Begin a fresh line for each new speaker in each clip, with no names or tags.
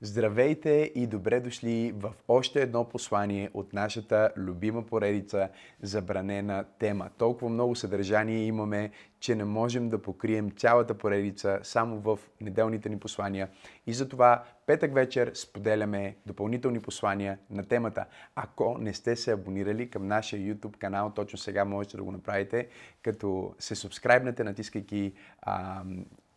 Здравейте и добре дошли в още едно послание от нашата любима поредица Забранена тема. Толкова много съдържание имаме, че не можем да покрием цялата поредица само в неделните ни послания. И затова петък вечер споделяме допълнителни послания на темата. Ако не сте се абонирали към нашия YouTube канал, точно сега можете да го направите, като се субскрайбнете, натискайки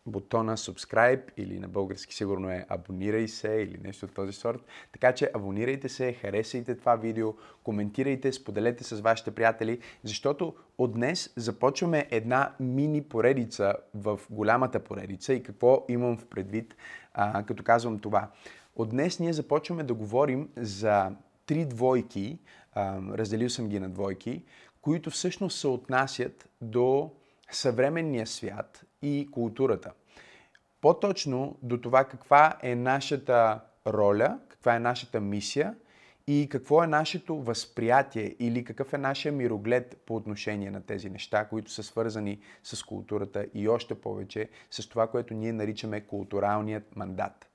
бутона subscribe или на български сигурно е абонирай се или нещо от този сорт. Така че абонирайте се, харесайте това видео, коментирайте, споделете с вашите приятели, защото от днес започваме една мини поредица в голямата поредица и какво имам в предвид, а, като казвам това. От днес ние започваме да говорим за три двойки, а, разделил съм ги на двойки, които всъщност се отнасят до съвременния свят и културата. По-точно до това каква е нашата роля, каква е нашата мисия и какво е нашето възприятие или какъв е нашия мироглед по отношение на тези неща, които са свързани с културата и още повече с това, което ние наричаме културалният мандат.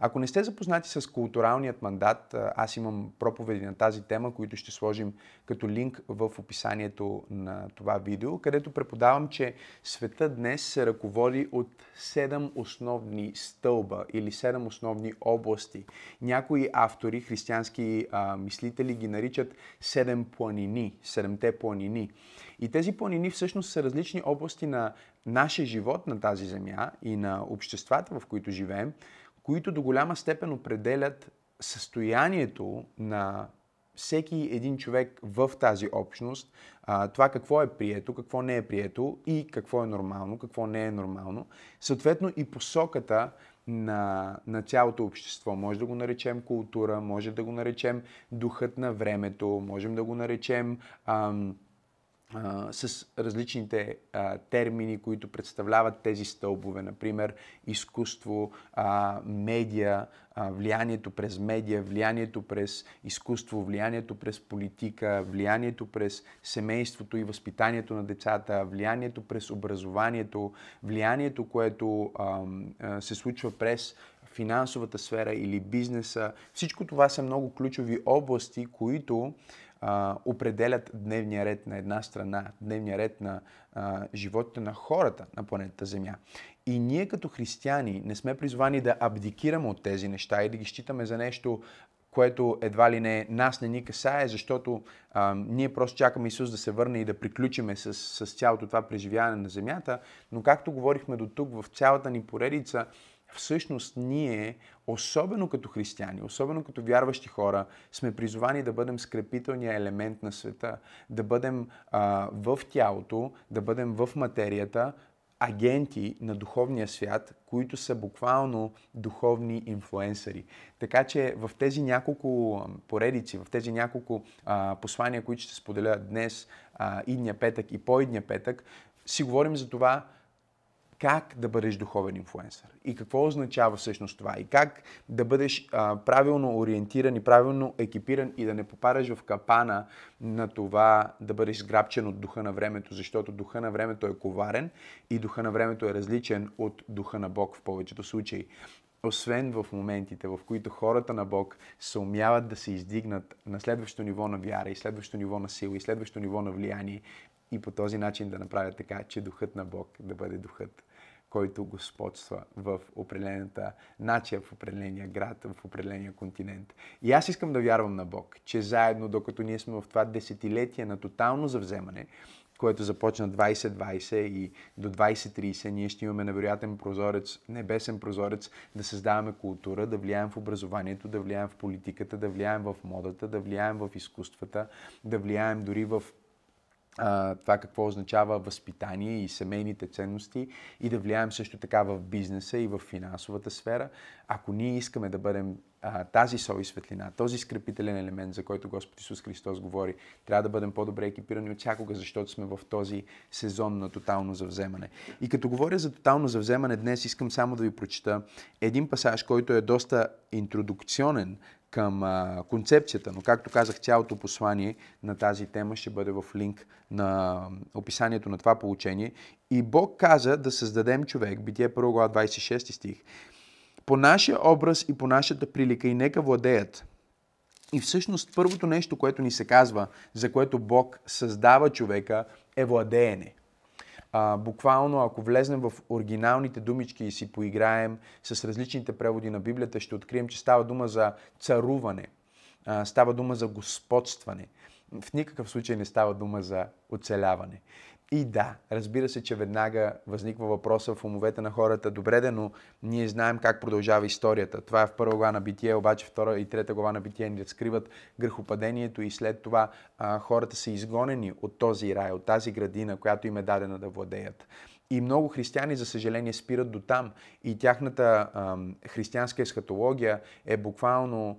Ако не сте запознати с културалният мандат, аз имам проповеди на тази тема, които ще сложим като линк в описанието на това видео, където преподавам, че света днес се ръководи от 7 основни стълба или 7 основни области. Някои автори, християнски а, мислители ги наричат 7 планини, 7-те планини. И тези планини всъщност са различни области на нашия живот на тази земя и на обществата, в които живеем, които до голяма степен определят състоянието на всеки един човек в тази общност, това какво е прието, какво не е прието и какво е нормално, какво не е нормално. Съответно и посоката на, на цялото общество. Може да го наречем култура, може да го наречем духът на времето, можем да го наречем ам, с различните а, термини, които представляват тези стълбове, например изкуство, а, медия, а, влиянието през медия, влиянието през изкуство, влиянието през политика, влиянието през семейството и възпитанието на децата, влиянието през образованието, влиянието, което а, а, се случва през финансовата сфера или бизнеса. Всичко това са много ключови области, които а, определят дневния ред на една страна, дневния ред на а, живота на хората на планетата Земя. И ние като християни не сме призвани да абдикираме от тези неща и да ги считаме за нещо, което едва ли не нас не ни касае, защото а, ние просто чакаме Исус да се върне и да приключиме с, с цялото това преживяване на земята. Но както говорихме до тук в цялата ни поредица, всъщност ние, особено като християни, особено като вярващи хора, сме призовани да бъдем скрепителния елемент на света, да бъдем а, в тялото, да бъдем в материята, агенти на духовния свят, които са буквално духовни инфлуенсъри. Така че в тези няколко поредици, в тези няколко а, послания, които ще споделя днес, а, идния петък и по-идния петък, си говорим за това как да бъдеш духовен инфлуенсър и какво означава всъщност това и как да бъдеш а, правилно ориентиран и правилно екипиран и да не попадаш в капана на това да бъдеш сграбчен от духа на времето, защото духа на времето е коварен и духа на времето е различен от духа на Бог в повечето случаи. Освен в моментите, в които хората на Бог се умяват да се издигнат на следващото ниво на вяра и следващото ниво на сила и следващото ниво на влияние и по този начин да направят така, че духът на Бог да бъде духът който господства в определената нация, в определения град, в определения континент. И аз искам да вярвам на Бог, че заедно, докато ние сме в това десетилетие на тотално завземане, което започна 2020 и до 2030, ние ще имаме невероятен прозорец, небесен прозорец, да създаваме култура, да влияем в образованието, да влияем в политиката, да влияем в модата, да влияем в изкуствата, да влияем дори в а, това какво означава възпитание и семейните ценности и да влияем също така в бизнеса и в финансовата сфера. Ако ние искаме да бъдем а, тази сол и светлина, този скрепителен елемент, за който Господ Исус Христос говори, трябва да бъдем по-добре екипирани от всякога, защото сме в този сезон на тотално завземане. И като говоря за тотално завземане днес, искам само да ви прочита един пасаж, който е доста интродукционен към а, концепцията, но както казах, цялото послание на тази тема ще бъде в линк на описанието на това получение. И Бог каза да създадем човек, Битие 1 глава 26 стих. по нашия образ и по нашата прилика и нека владеят. И всъщност първото нещо, което ни се казва, за което Бог създава човека, е владеене. А, буквално, ако влезнем в оригиналните думички и си поиграем с различните преводи на Библията, ще открием, че става дума за царуване, а, става дума за господстване. В никакъв случай не става дума за оцеляване. И да, разбира се, че веднага възниква въпроса в умовете на хората. Добре, де, но ние знаем как продължава историята. Това е в първа глава на Битие, обаче втора и трета глава на Битие ни разкриват грехопадението и след това а, хората са изгонени от този рай, от тази градина, която им е дадена да владеят. И много християни, за съжаление, спират до там. И тяхната а, християнска есхатология е буквално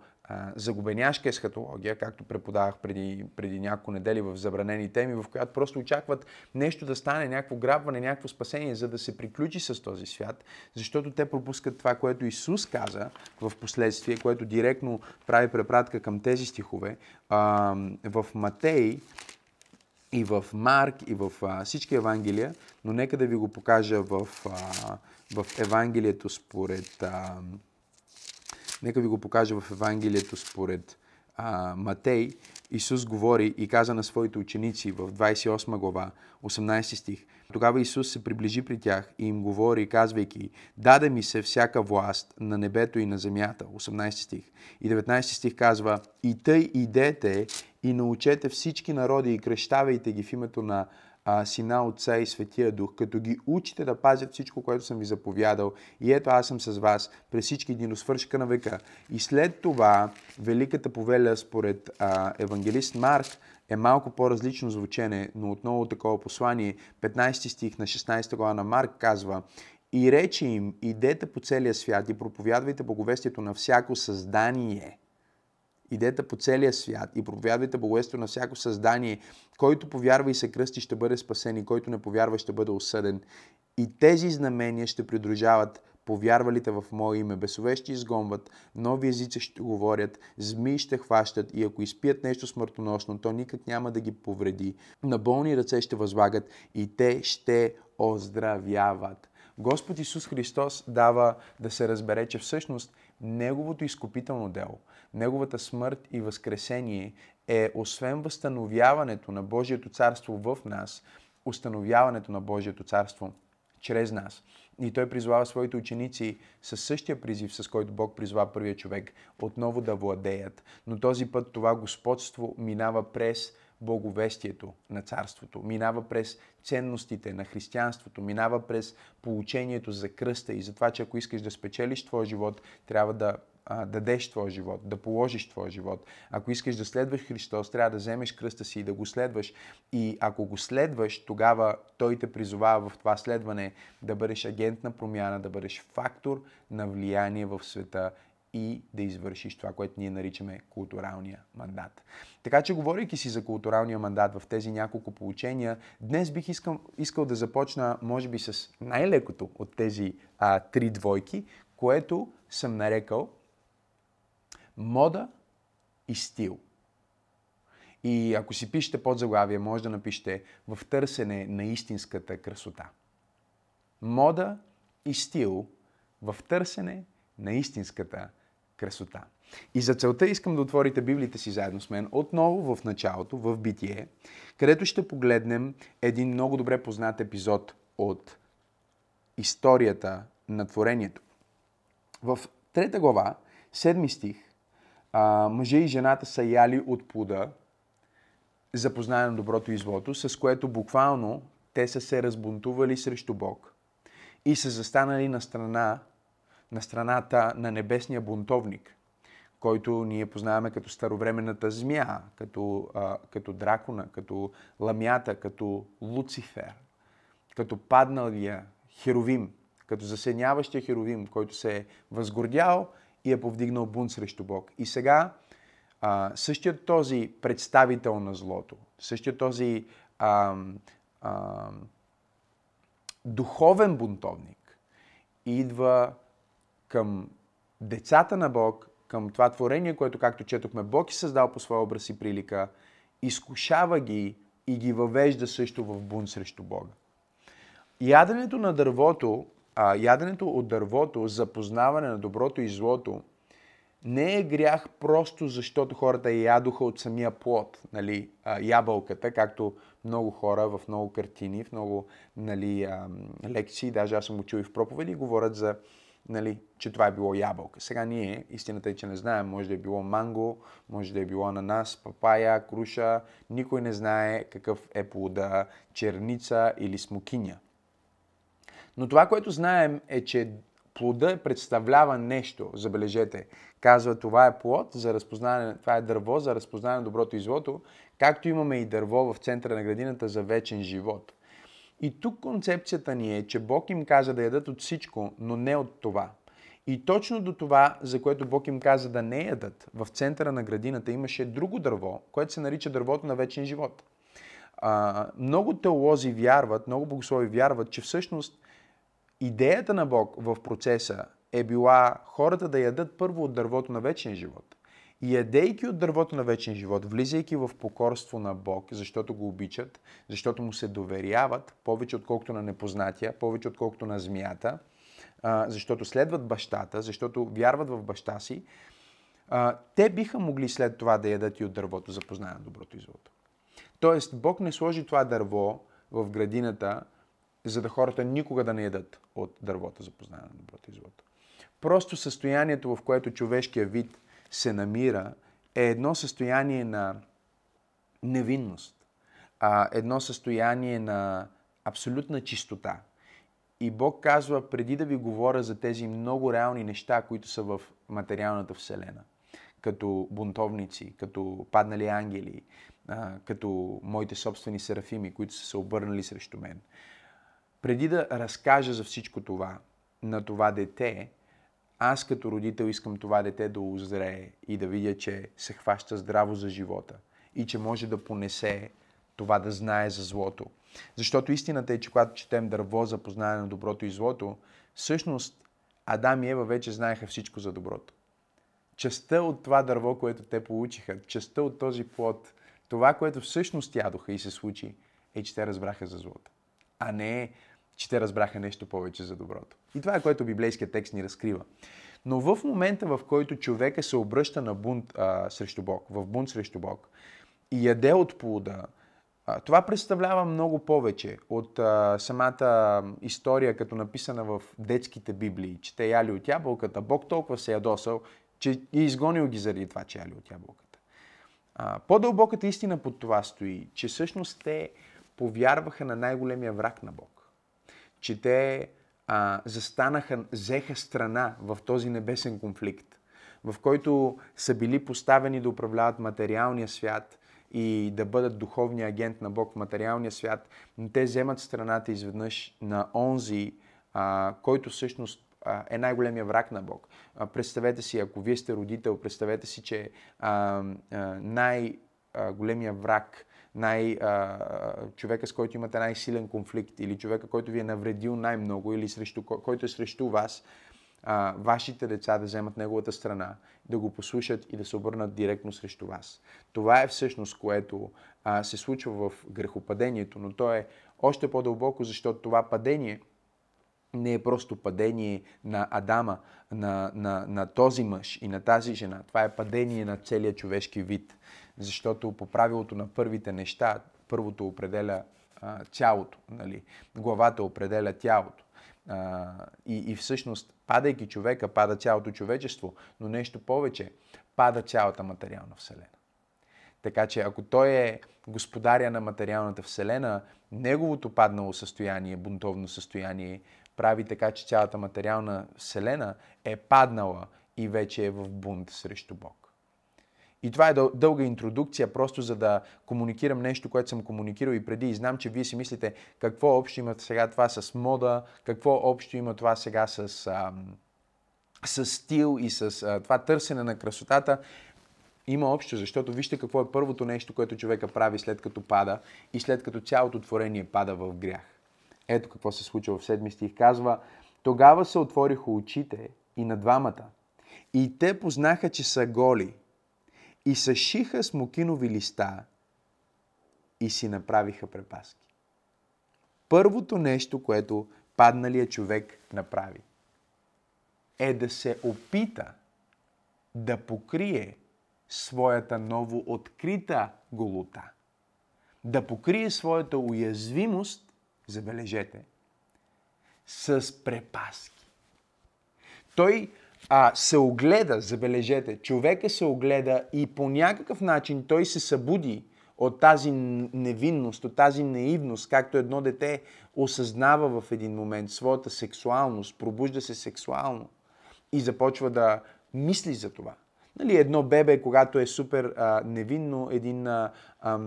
загубеняшка есхатология, както преподавах преди, преди няколко недели в забранени теми, в която просто очакват нещо да стане, някакво грабване, някакво спасение, за да се приключи с този свят, защото те пропускат това, което Исус каза в последствие, което директно прави препратка към тези стихове. В Матей и в Марк и в всички Евангелия, но нека да ви го покажа в, в Евангелието според... Нека ви го покажа в Евангелието според а, Матей. Исус говори и каза на своите ученици в 28 глава, 18 стих. Тогава Исус се приближи при тях и им говори, казвайки, даде ми се всяка власт на небето и на земята. 18 стих. И 19 стих казва, и тъй идете и научете всички народи и кръщавайте ги в името на а, Сина, Отца и Светия Дух, като ги учите да пазят всичко, което съм ви заповядал. И ето аз съм с вас през всички дни до свършка на века. И след това, Великата повеля според а, евангелист Марк е малко по-различно звучене, но отново такова послание. 15 стих на 16 глава на Марк казва И рече им, идете по целия свят и проповядвайте боговестието на всяко създание – Идете по целия свят и проповядвайте благовестието на всяко създание. Който повярва и се кръсти, ще бъде спасен и който не повярва, ще бъде осъден. И тези знамения ще придружават повярвалите в Мое име. Бесове ще изгонват, нови езици ще говорят, змии ще хващат и ако изпият нещо смъртоносно, то никак няма да ги повреди. На болни ръце ще възлагат и те ще оздравяват. Господ Исус Христос дава да се разбере, че всъщност Неговото изкупително дело, Неговата смърт и възкресение е освен възстановяването на Божието царство в нас, установяването на Божието царство чрез нас. И той призвава своите ученици със същия призив, с който Бог призвава първия човек, отново да владеят. Но този път това господство минава през благовестието на царството, минава през ценностите на християнството, минава през получението за кръста и за това, че ако искаш да спечелиш твоя живот, трябва да а, дадеш твоя живот, да положиш твоя живот. Ако искаш да следваш Христос, трябва да вземеш кръста си и да го следваш. И ако го следваш, тогава Той те призовава в това следване да бъдеш агент на промяна, да бъдеш фактор на влияние в света и да извършиш това, което ние наричаме културалния мандат. Така че, говорейки си за културалния мандат в тези няколко получения, днес бих искал, искал да започна, може би, с най-лекото от тези а, три двойки, което съм нарекал мода и стил. И ако си пишете под заглавие, може да напишете в търсене на истинската красота. Мода и стил в търсене на истинската красота. И за целта искам да отворите Библията си заедно с мен отново в началото, в Битие, където ще погледнем един много добре познат епизод от историята на творението. В трета глава, седми стих, а, мъже и жената са яли от плода за познание на доброто и злото, с което буквално те са се разбунтували срещу Бог и са застанали на страна на страната на небесния бунтовник, който ние познаваме като старовременната змия, като, а, като дракона, като ламята, като Луцифер, като падналия херовим, като засеняващия херовим, който се е възгордял и е повдигнал бунт срещу Бог. И сега а, същият този представител на злото, същият този а, а, духовен бунтовник идва към децата на Бог, към това творение, което, както четохме, Бог е създал по своя образ и прилика, изкушава ги и ги въвежда също в бунт срещу Бога. Яденето на дървото а, яденето от дървото за познаване на доброто и злото не е грях просто защото хората ядоха от самия плод, нали, а, ябълката, както много хора в много картини, в много нали, а, лекции, даже аз съм учил и в проповеди, говорят за нали, че това е било ябълка. Сега ние, истината е, че не знаем, може да е било манго, може да е било ананас, папая, круша, никой не знае какъв е плода, черница или смокиня. Но това, което знаем е, че плода представлява нещо, забележете. Казва, това е плод за разпознаване, това е дърво за разпознаване на доброто и злото, както имаме и дърво в центъра на градината за вечен живот. И тук концепцията ни е, че Бог им каза да ядат от всичко, но не от това. И точно до това, за което Бог им каза да не ядат, в центъра на градината имаше друго дърво, което се нарича дървото на вечен живот. А, много теолози вярват, много богослови вярват, че всъщност идеята на Бог в процеса е била хората да ядат първо от дървото на вечен живот. И ядейки от дървото на вечен живот, влизайки в покорство на Бог, защото го обичат, защото му се доверяват, повече отколкото на непознатия, повече отколкото на змията, защото следват бащата, защото вярват в баща си, те биха могли след това да ядат и от дървото за доброто и злото. Тоест, Бог не сложи това дърво в градината, за да хората никога да не ядат от дървото за познание на доброто и злото. Просто състоянието, в което човешкия вид се намира, е едно състояние на невинност, а, едно състояние на абсолютна чистота. И Бог казва, преди да ви говоря за тези много реални неща, които са в материалната вселена, като бунтовници, като паднали ангели, като моите собствени серафими, които са се обърнали срещу мен. Преди да разкажа за всичко това на това дете, аз като родител искам това дете да озрее и да видя, че се хваща здраво за живота и че може да понесе това да знае за злото. Защото истината е, че когато четем дърво за познаване на доброто и злото, всъщност Адам и Ева вече знаеха всичко за доброто. Частта от това дърво, което те получиха, частта от този плод, това, което всъщност ядоха и се случи, е, че те разбраха за злото. А не че те разбраха нещо повече за доброто. И това е което библейският текст ни разкрива. Но в момента, в който човека се обръща на бунт а, срещу Бог, в бунт срещу Бог, и яде от плода, а, това представлява много повече от а, самата история, като написана в детските библии, че те яли от ябълката. Бог толкова се ядосал, че е изгонил ги заради това, че яли от ябълката. А, по-дълбоката истина под това стои, че всъщност те повярваха на най-големия враг на Бог че те а, застанаха, взеха страна в този небесен конфликт, в който са били поставени да управляват материалния свят и да бъдат духовния агент на Бог в материалния свят, те вземат страната изведнъж на онзи, а, който всъщност е най-големия враг на Бог. Представете си, ако вие сте родител, представете си, че а, най-големия враг най, а, човека, с който имате най-силен конфликт или човека, който ви е навредил най-много или срещу, който е срещу вас, а, вашите деца да вземат неговата страна, да го послушат и да се обърнат директно срещу вас. Това е всъщност, което а, се случва в грехопадението, но то е още по-дълбоко, защото това падение не е просто падение на Адама, на, на, на този мъж и на тази жена. Това е падение на целия човешки вид защото по правилото на първите неща, първото определя а, цялото, нали? главата определя тялото. А, и, и всъщност, падайки човека, пада цялото човечество, но нещо повече, пада цялата материална вселена. Така че ако той е господаря на материалната вселена, неговото паднало състояние, бунтовно състояние, прави така, че цялата материална вселена е паднала и вече е в бунт срещу Бог. И това е дълга интродукция, просто за да комуникирам нещо, което съм комуникирал и преди. И знам, че вие си мислите какво общо има сега това с мода, какво общо има това сега с, а, с стил и с а, това търсене на красотата. Има общо, защото вижте какво е първото нещо, което човека прави след като пада и след като цялото творение пада в грях. Ето какво се случва в седми стих. Казва, тогава се отвориха очите и на двамата. И те познаха, че са голи и съшиха смокинови листа и си направиха препаски. Първото нещо, което падналия човек направи, е да се опита да покрие своята ново открита голота. Да покрие своята уязвимост, забележете, с препаски. Той а, се огледа, забележете, човека се огледа и по някакъв начин той се събуди от тази невинност, от тази наивност, както едно дете осъзнава в един момент своята сексуалност, пробужда се сексуално и започва да мисли за това. Нали, едно бебе, когато е супер а, невинно, един, а, а,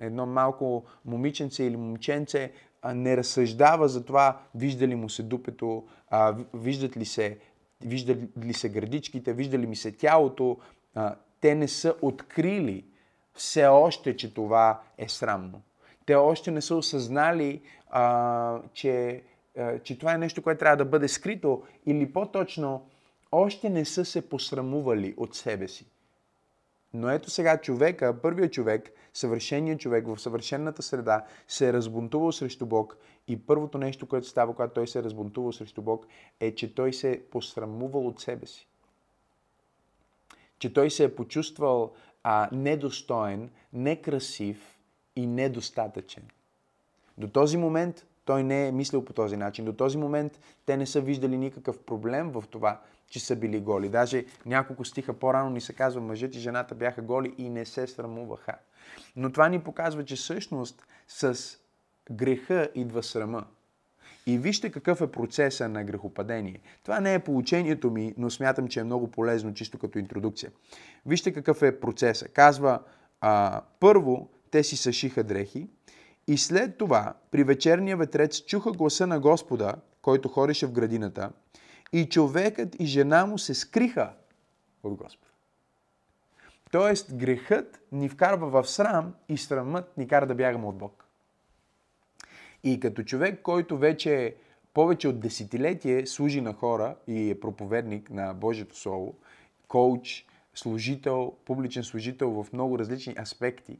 едно малко момиченце или момченце а, не разсъждава за това, вижда ли му се дупето, а, виждат ли се, виждат ли се гърдичките, вижда ли ми се тялото. Те не са открили все още, че това е срамно. Те още не са осъзнали, а, че, а, че това е нещо, което трябва да бъде скрито или по-точно, още не са се посрамували от себе си. Но ето сега човека, първият човек, съвършеният човек в съвършенната среда, се е разбунтувал срещу Бог и първото нещо, което става, когато той се е разбунтувал срещу Бог, е, че той се е посрамувал от себе си. Че той се е почувствал а, недостоен, некрасив и недостатъчен. До този момент той не е мислил по този начин. До този момент те не са виждали никакъв проблем в това, че са били голи. Даже няколко стиха по-рано ни се казва, мъжът и жената бяха голи и не се срамуваха. Но това ни показва, че всъщност с греха идва срама. И вижте какъв е процеса на грехопадение. Това не е получението ми, но смятам, че е много полезно, чисто като интродукция. Вижте какъв е процеса. Казва, а, първо те си съшиха дрехи и след това при вечерния ветрец чуха гласа на Господа, който ходеше в градината и човекът и жена му се скриха от Господа. Тоест грехът ни вкарва в срам и срамът ни кара да бягаме от Бог. И като човек, който вече повече от десетилетие служи на хора и е проповедник на Божието Слово, коуч, служител, публичен служител в много различни аспекти,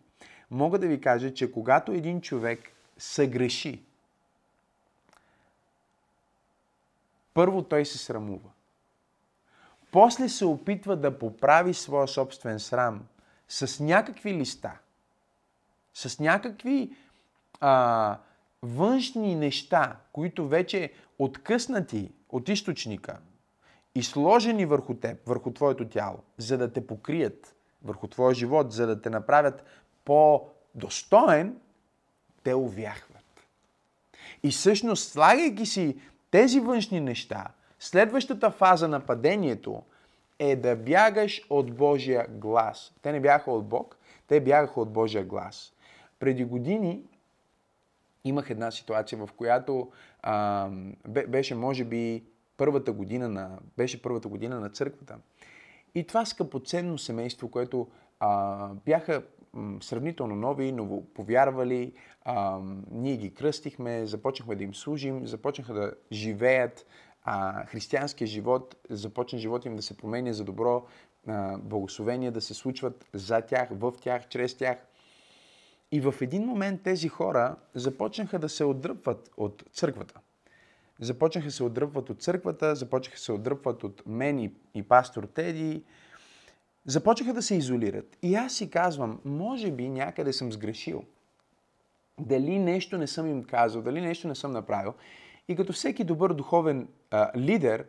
мога да ви кажа, че когато един човек съгреши, първо той се срамува. После се опитва да поправи своя собствен срам с някакви листа, с някакви а, външни неща, които вече откъснати от източника и сложени върху теб, върху твоето тяло, за да те покрият върху твоя живот, за да те направят по-достоен, те увяхват. И всъщност, слагайки си тези външни неща, следващата фаза на падението е да бягаш от Божия глас. Те не бяха от Бог, те бягаха от Божия глас. Преди години имах една ситуация, в която а, беше, може би, първата година на, беше първата година на църквата. И това скъпоценно семейство, което а, бяха сравнително нови, новоповярвали, а, ние ги кръстихме, започнахме да им служим, започнаха да живеят а, християнския живот, започна живота им да се променя за добро, а, благословения да се случват за тях, в тях, чрез тях. И в един момент тези хора започнаха да се отдръпват от църквата. Започнаха се отдръпват от църквата, започнаха се отдръпват от мен и, и пастор Теди. Започнаха да се изолират. И аз си казвам, може би някъде съм сгрешил. Дали нещо не съм им казал, дали нещо не съм направил. И като всеки добър духовен а, лидер,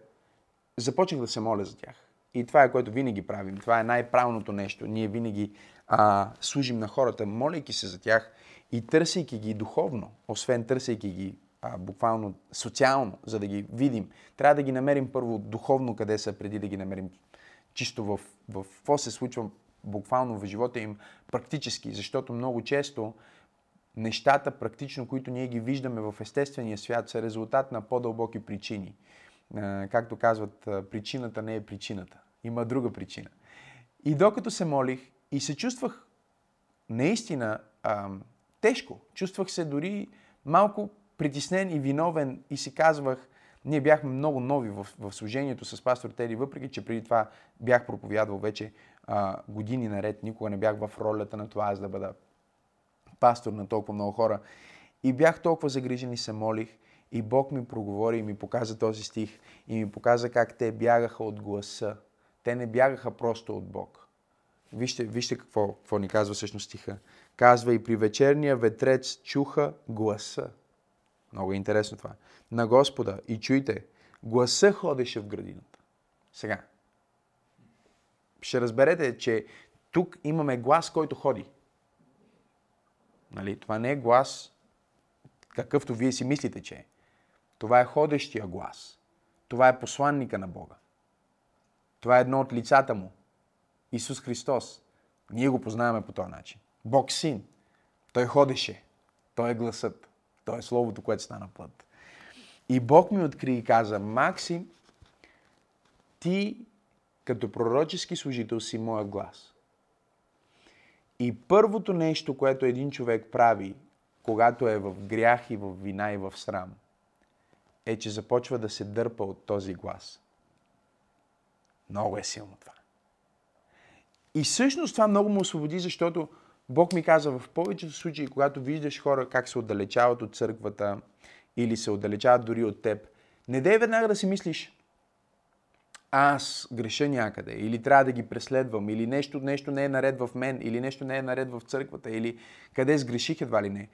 започнах да се моля за тях. И това е което винаги правим. Това е най-правилното нещо. Ние винаги а, служим на хората, молейки се за тях и търсейки ги духовно, освен търсейки ги а, буквално социално, за да ги видим. Трябва да ги намерим първо духовно къде са, преди да ги намерим чисто в, в какво се случва буквално в живота им практически, защото много често нещата практично, които ние ги виждаме в естествения свят, са резултат на по-дълбоки причини. Както казват, причината не е причината. Има друга причина. И докато се молих и се чувствах наистина а, тежко, чувствах се дори малко притеснен и виновен и си казвах, ние бяхме много нови в, в служението с пастор Теди, въпреки че преди това бях проповядвал вече а, години наред, никога не бях в ролята на това аз да бъда пастор на толкова много хора. И бях толкова загрижен и се молих. И Бог ми проговори и ми показа този стих и ми показа как те бягаха от гласа. Те не бягаха просто от Бог. Вижте, вижте какво, какво ни казва всъщност стиха. Казва и при вечерния ветрец чуха гласа. Много е интересно това. На Господа. И чуйте, гласа ходеше в градината. Сега. Ще разберете, че тук имаме глас, който ходи. Нали? Това не е глас, какъвто вие си мислите, че е. Това е ходещия глас. Това е посланника на Бога. Това е едно от лицата му. Исус Христос. Ние го познаваме по този начин. Бог син. Той ходеше. Той е гласът. Той е Словото, което стана плът. И Бог ми откри и каза, Максим, ти като пророчески служител си моя глас. И първото нещо, което един човек прави, когато е в грях и в вина и в срам, е, че започва да се дърпа от този глас. Много е силно това. И всъщност това много му освободи, защото Бог ми каза в повечето случаи, когато виждаш хора как се отдалечават от църквата или се отдалечават дори от теб, не дей веднага да си мислиш, аз греша някъде, или трябва да ги преследвам, или нещо, нещо не е наред в мен, или нещо не е наред в църквата, или къде сгреших едва ли не.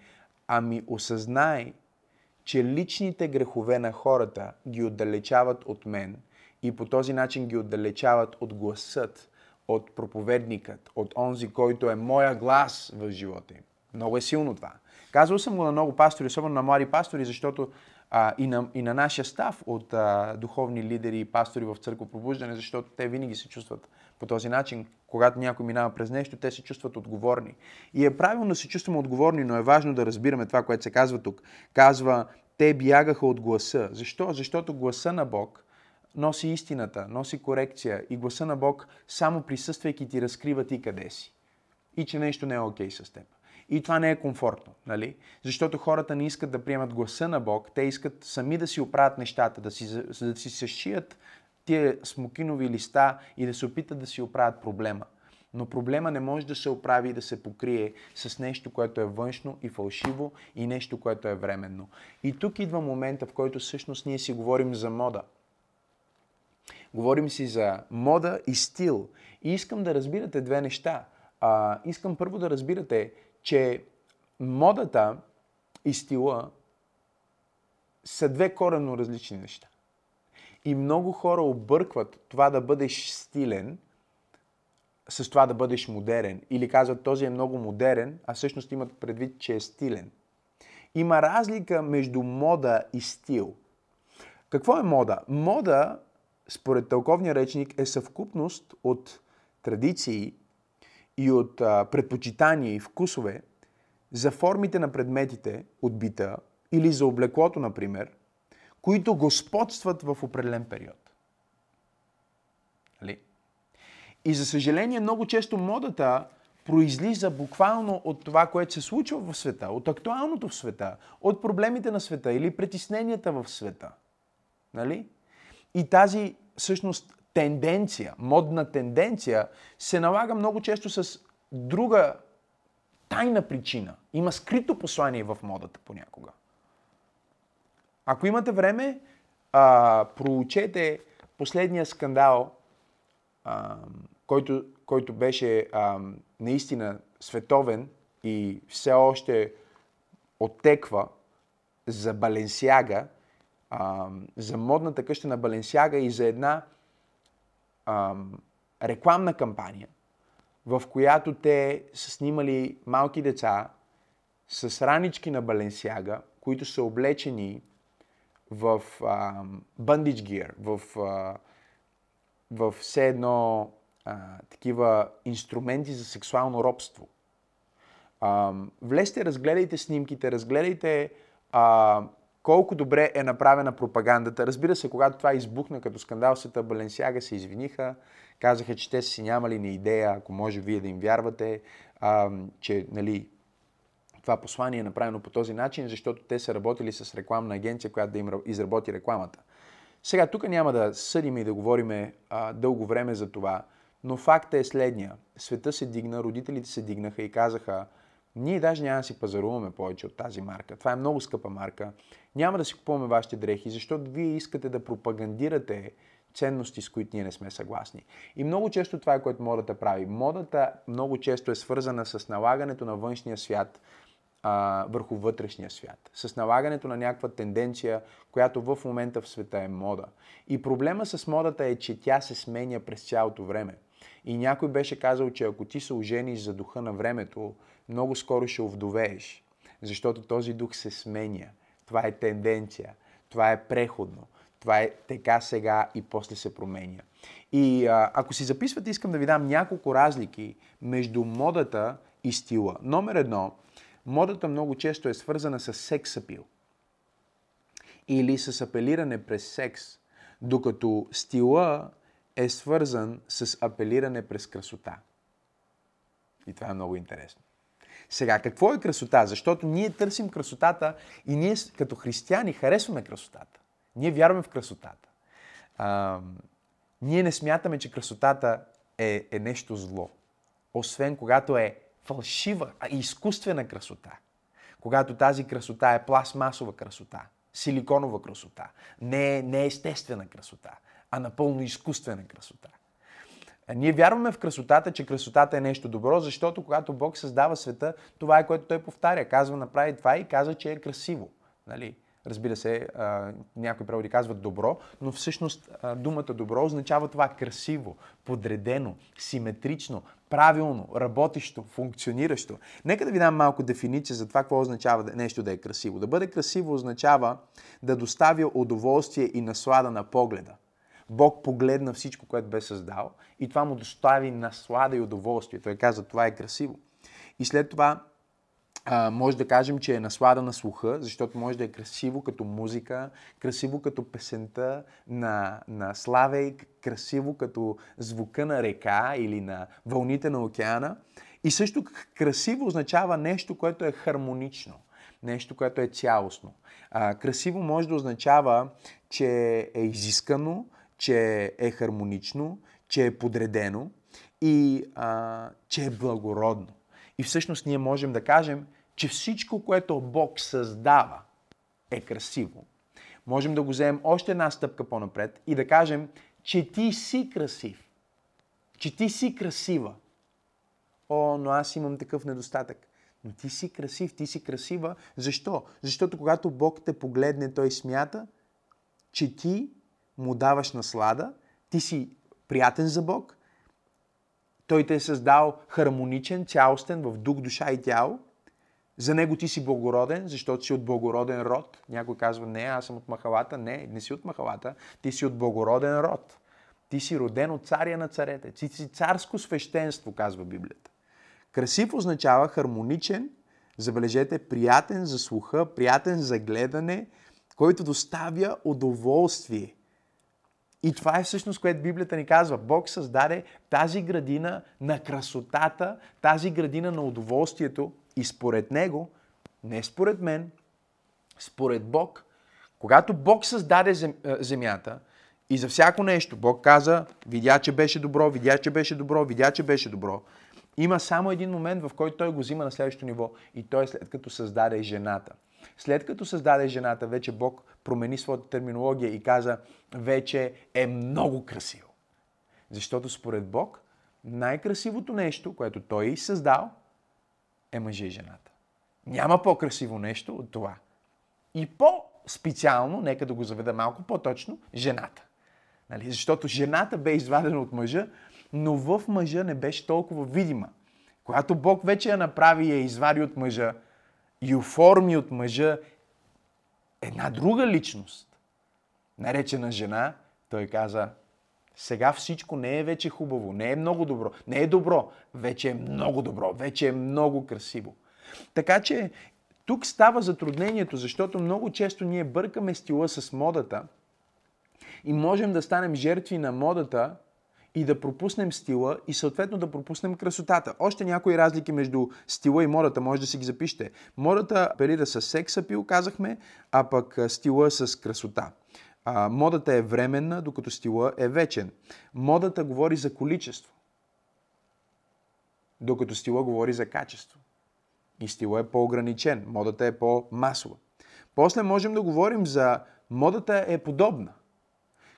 Ами осъзнай, че личните грехове на хората ги отдалечават от мен и по този начин ги отдалечават от гласът, от проповедникът, от онзи, който е моя глас в живота им. Много е силно това. Казвал съм го на много пастори, особено на млади пастори, защото а, и, на, и на нашия став от а, духовни лидери и пастори в църква пробуждане, защото те винаги се чувстват по този начин. Когато някой минава през нещо, те се чувстват отговорни. И е правилно да се чувстваме отговорни, но е важно да разбираме това, което се казва тук. Казва, те бягаха от гласа. Защо? Защото гласа на Бог носи истината, носи корекция и гласа на Бог само присъствайки ти разкрива ти къде си. И че нещо не е окей okay с теб. И това не е комфортно, нали? Защото хората не искат да приемат гласа на Бог, те искат сами да си оправят нещата, да си, да си съшият тия смокинови листа и да се опитат да си оправят проблема. Но проблема не може да се оправи и да се покрие с нещо, което е външно и фалшиво и нещо, което е временно. И тук идва момента, в който всъщност ние си говорим за мода. Говорим си за мода и стил. И искам да разбирате две неща. А, искам първо да разбирате, че модата и стила са две коренно различни неща. И много хора объркват това да бъдеш стилен с това да бъдеш модерен. Или казват, този е много модерен, а всъщност имат предвид, че е стилен. Има разлика между мода и стил. Какво е мода? Мода, според тълковния речник, е съвкупност от традиции, и от предпочитания и вкусове за формите на предметите от бита или за облеклото, например, които господстват в определен период. Нали? И за съжаление, много често модата произлиза буквално от това, което се случва в света, от актуалното в света, от проблемите на света или притесненията в света. Нали? И тази всъщност тенденция, модна тенденция, се налага много често с друга тайна причина. Има скрито послание в модата понякога. Ако имате време, а, проучете последния скандал, а, който, който беше а, наистина световен и все още оттеква за Баленсиага, а, за модната къща на Баленсиага и за една ам, рекламна кампания, в която те са снимали малки деца с ранички на Баленсиага, които са облечени в бандич гир, в, а, в все едно а, такива инструменти за сексуално робство. А, влезте, разгледайте снимките, разгледайте а, колко добре е направена пропагандата. Разбира се, когато това избухна като скандал, света Баленсиага се извиниха, казаха, че те си нямали ни идея, ако може вие да им вярвате, а, че нали, това послание е направено по този начин, защото те са работили с рекламна агенция, която да им изработи рекламата. Сега, тук няма да съдим и да говорим дълго време за това, но факта е следния. Света се дигна, родителите се дигнаха и казаха, Ние даже няма да си пазаруваме повече от тази марка. Това е много скъпа марка. Няма да си купуваме вашите дрехи, защото вие искате да пропагандирате ценности, с които ние не сме съгласни. И много често това е което модата прави. Модата много често е свързана с налагането на външния свят а, върху вътрешния свят. С налагането на някаква тенденция, която в момента в света е мода. И проблема с модата е, че тя се сменя през цялото време. И някой беше казал, че ако ти се ожениш за духа на времето, много скоро ще овдовееш. Защото този дух се сменя. Това е тенденция. Това е преходно. Това е така сега и после се променя. И а, ако си записвате, искам да ви дам няколко разлики между модата и стила. Номер едно, модата много често е свързана с секс апил. Или с апелиране през секс, докато стила е свързан с апелиране през красота. И това е много интересно. Сега, какво е красота? Защото ние търсим красотата и ние като християни харесваме красотата. Ние вярваме в красотата. А, ние не смятаме, че красотата е, е нещо зло. Освен когато е фалшива, а изкуствена красота. Когато тази красота е пластмасова красота, силиконова красота, не, не е естествена красота, а напълно изкуствена красота. Ние вярваме в красотата, че красотата е нещо добро, защото когато Бог създава света, това е което Той повтаря. Казва, направи това и каза, че е красиво. Нали? Разбира се, някои преводи казват добро, но всъщност думата добро означава това красиво, подредено, симетрично, правилно, работещо, функциониращо. Нека да ви дам малко дефиниция за това, какво означава нещо да е красиво. Да бъде красиво означава да доставя удоволствие и наслада на погледа. Бог погледна всичко, което бе създал и това му достави наслада и удоволствие. Той каза, това е красиво. И след това а, може да кажем, че е наслада на слуха, защото може да е красиво като музика, красиво като песента на, на Славей, красиво като звука на река или на вълните на океана. И също красиво означава нещо, което е хармонично, нещо, което е цялостно. А, красиво може да означава, че е изискано, че е хармонично, че е подредено и а, че е благородно. И всъщност ние можем да кажем, че всичко, което Бог създава, е красиво. Можем да го вземем още една стъпка по-напред и да кажем, че ти си красив. Че ти си красива. О, но аз имам такъв недостатък. Но ти си красив, ти си красива. Защо? Защото когато Бог те погледне, Той смята, че ти му даваш наслада, ти си приятен за Бог, Той те е създал хармоничен, цялостен в дух, душа и тяло. За него ти си благороден, защото си от благороден род. Някой казва, не, аз съм от махалата. Не, не си от махалата. Ти си от благороден род. Ти си роден от царя на царете. Ти си царско свещенство, казва Библията. Красив означава хармоничен, забележете, приятен за слуха, приятен за гледане, който доставя удоволствие. И това е всъщност, което Библията ни казва. Бог създаде тази градина на красотата, тази градина на удоволствието и според Него, не според мен, според Бог, когато Бог създаде земята и за всяко нещо, Бог каза, видя, че беше добро, видя, че беше добро, видя, че беше добро, има само един момент, в който той го взима на следващото ниво и той е след като създаде жената. След като създаде жената, вече Бог промени своята терминология и каза, вече е много красиво. Защото според Бог, най-красивото нещо, което Той е създал, е мъжа и жената. Няма по-красиво нещо от това. И по-специално, нека да го заведа малко по-точно, жената. Нали? Защото жената бе извадена от мъжа, но в мъжа не беше толкова видима. Когато Бог вече я направи и я извади от мъжа и оформи от мъжа една друга личност, наречена жена, той каза, сега всичко не е вече хубаво, не е много добро, не е добро, вече е много добро, вече е много красиво. Така че тук става затруднението, защото много често ние бъркаме стила с модата и можем да станем жертви на модата и да пропуснем стила и съответно да пропуснем красотата. Още някои разлики между стила и модата, може да си ги запишете. Модата апелира с секс апил, казахме, а пък стила с красота. А, модата е временна, докато стила е вечен. Модата говори за количество, докато стила говори за качество. и стила е по-ограничен, модата е по-масова. После можем да говорим за модата е подобна.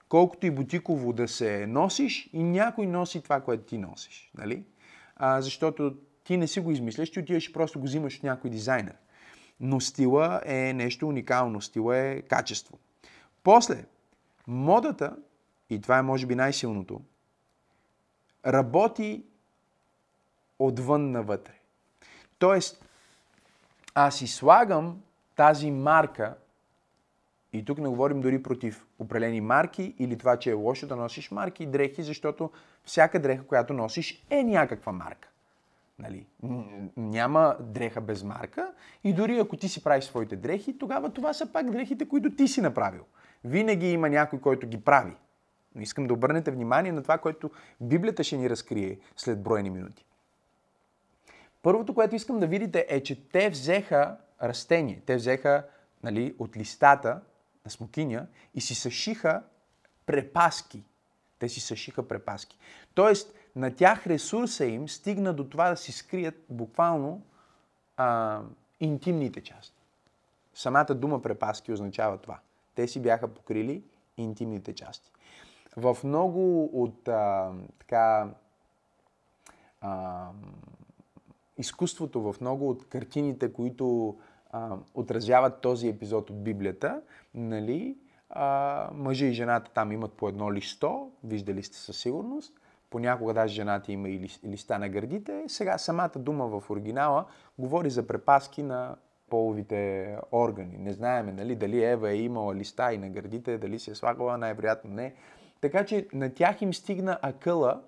Колкото и бутиково да се носиш, и някой носи това, което ти носиш. Нали? А, защото ти не си го измисляш, ти отиваш и просто го взимаш от някой дизайнер. Но стила е нещо уникално, стила е качество. После, модата, и това е може би най-силното, работи отвън навътре. Тоест, аз си слагам тази марка, и тук не говорим дори против определени марки или това, че е лошо да носиш марки и дрехи, защото всяка дреха, която носиш, е някаква марка. Нали? Няма дреха без марка и дори ако ти си правиш своите дрехи, тогава това са пак дрехите, които ти си направил. Винаги има някой, който ги прави. Но искам да обърнете внимание на това, което Библията ще ни разкрие след броени минути. Първото, което искам да видите е, че те взеха растение. Те взеха нали, от листата на смокиня и си съшиха препаски. Те си съшиха препаски. Тоест, на тях ресурса им стигна до това да си скрият буквално а, интимните части. Самата дума препаски означава това. Те си бяха покрили интимните части. В много от а, така а, изкуството, в много от картините, които а, отразяват този епизод от Библията, нали, а, мъжа и жената там имат по едно листо, виждали сте със сигурност, понякога даже жената има и листа на гърдите. Сега самата дума в оригинала говори за препаски на половите органи. Не знаеме нали, дали Ева е имала листа и на гърдите, дали се е слагала, най-вероятно не. Така че на тях им стигна акъла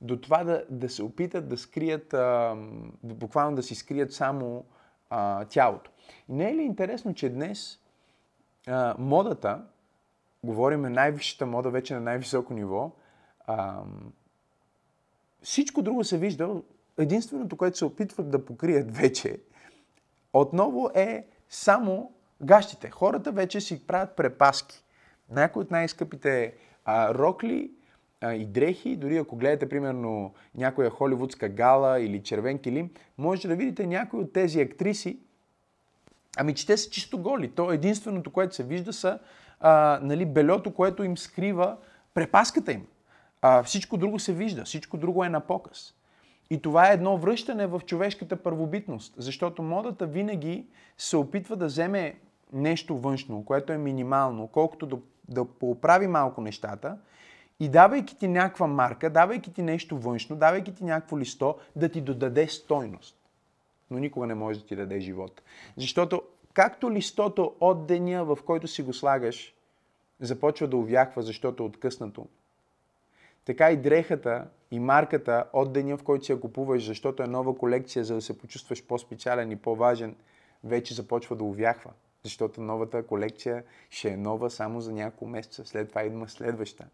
до това да, да се опитат да скрият, а, буквално да си скрият само а, тялото. И не е ли интересно, че днес а, модата, говорим най-висшата мода вече на най-високо ниво, а, всичко друго се вижда, единственото, което се опитват да покрият вече, отново е само гащите. Хората вече си правят препаски. Някои от най-скъпите а, рокли и дрехи, дори ако гледате примерно някоя холивудска гала или червен килим, можете да видите някои от тези актриси, ами че те са чисто голи. То единственото, което се вижда са а, нали, белето, което им скрива препаската им. А, всичко друго се вижда, всичко друго е на показ. И това е едно връщане в човешката първобитност, защото модата винаги се опитва да вземе нещо външно, което е минимално, колкото да, да поправи малко нещата и давайки ти някаква марка, давайки ти нещо външно, давайки ти някакво листо, да ти додаде стойност. Но никога не може да ти даде живот. Защото както листото от деня, в който си го слагаш, започва да увяхва, защото е откъснато, така и дрехата и марката от деня, в който си я купуваш, защото е нова колекция, за да се почувстваш по-специален и по-важен, вече започва да увяхва. Защото новата колекция ще е нова само за няколко месеца. След това идва следваща.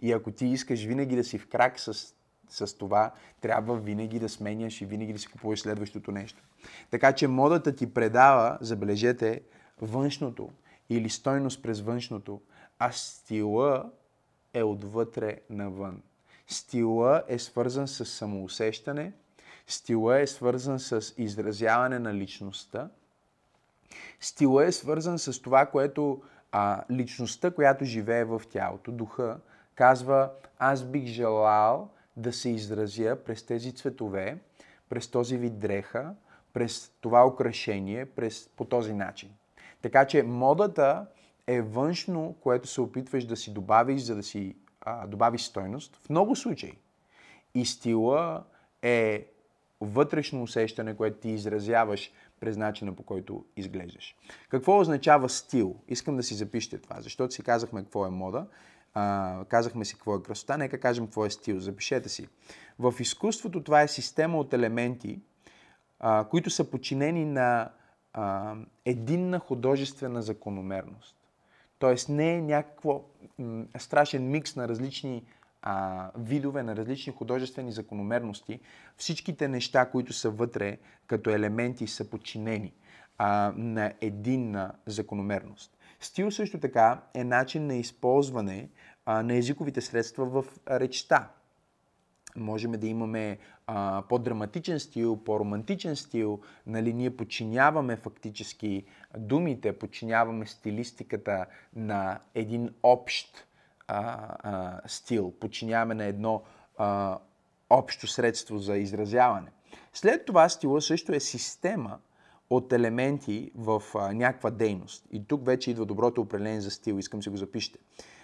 И ако ти искаш винаги да си в крак с, с това, трябва винаги да сменяш и винаги да си купуваш следващото нещо. Така че модата ти предава, забележете, външното или стойност през външното, а стила е отвътре навън. Стила е свързан с самоусещане, стила е свързан с изразяване на личността, стила е свързан с това, което а, личността, която живее в тялото, духа, казва, аз бих желал да се изразя през тези цветове, през този вид дреха, през това украшение, през, по този начин. Така че модата е външно, което се опитваш да си добавиш, за да си а, добавиш стойност. В много случаи. И стила е вътрешно усещане, което ти изразяваш през начина по който изглеждаш. Какво означава стил? Искам да си запишете това, защото си казахме какво е мода, а, казахме си какво е красота, нека кажем какво е стил. Запишете си. В изкуството това е система от елементи, а, които са подчинени на а, единна художествена закономерност. Тоест не е някакво м- страшен микс на различни а, видове, на различни художествени закономерности. Всичките неща, които са вътре като елементи, са подчинени а, на единна закономерност. Стил също така е начин на използване а, на езиковите средства в речта. можем да имаме а, по-драматичен стил, по-романтичен стил. Нали, ние подчиняваме фактически думите, подчиняваме стилистиката на един общ а, стил, подчиняваме на едно а, общо средство за изразяване. След това стила също е система от елементи в а, някаква дейност. И тук вече идва доброто определение за стил, искам си го запишете.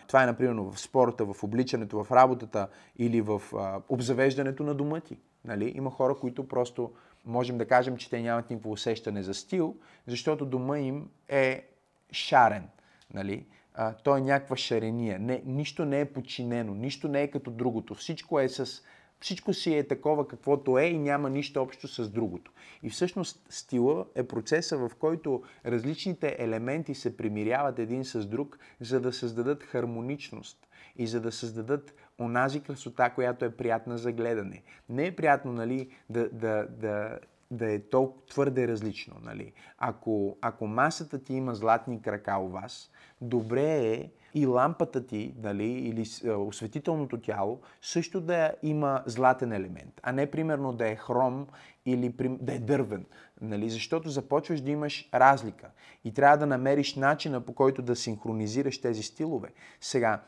Това е, например, в спорта, в обличането, в работата или в а, обзавеждането на дома ти. Нали? Има хора, които просто можем да кажем, че те нямат никакво усещане за стил, защото дома им е шарен. Нали? А, той е някаква шарения. Не, нищо не е подчинено, нищо не е като другото. Всичко е с всичко си е такова каквото е и няма нищо общо с другото. И всъщност стила е процеса, в който различните елементи се примиряват един с друг, за да създадат хармоничност и за да създадат онази красота, която е приятна за гледане. Не е приятно, нали, да, да, да, да е толкова твърде различно. Нали? Ако, ако масата ти има златни крака у вас, добре е и лампата ти, нали, или осветителното тяло, също да има златен елемент, а не примерно да е хром или да е дървен. Нали, защото започваш да имаш разлика и трябва да намериш начина по който да синхронизираш тези стилове. Сега,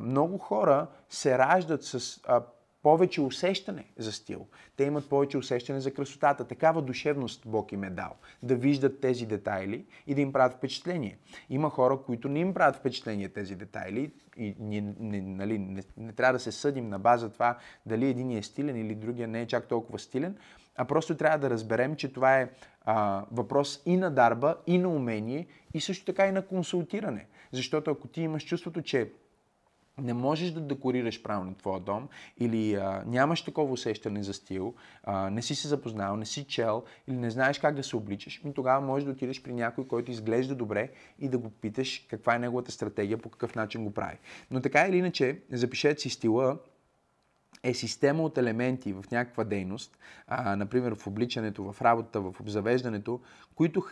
много хора се раждат с повече усещане за стил. Те имат повече усещане за красотата. Такава душевност Бог им е дал. Да виждат тези детайли и да им правят впечатление. Има хора, които не им правят впечатление тези детайли и ние не, нали, не, не трябва да се съдим на база това дали един е стилен или другия не е чак толкова стилен, а просто трябва да разберем, че това е а, въпрос и на дарба, и на умение, и също така и на консултиране. Защото ако ти имаш чувството, че не можеш да декорираш правилно твоя дом или а, нямаш такова усещане за стил, а, не си се запознал, не си чел или не знаеш как да се обличаш, ми тогава можеш да отидеш при някой, който изглежда добре и да го питаш каква е неговата стратегия, по какъв начин го прави. Но така или иначе, запишете си стила, е система от елементи в някаква дейност, а, например в обличането, в работата, в обзавеждането, които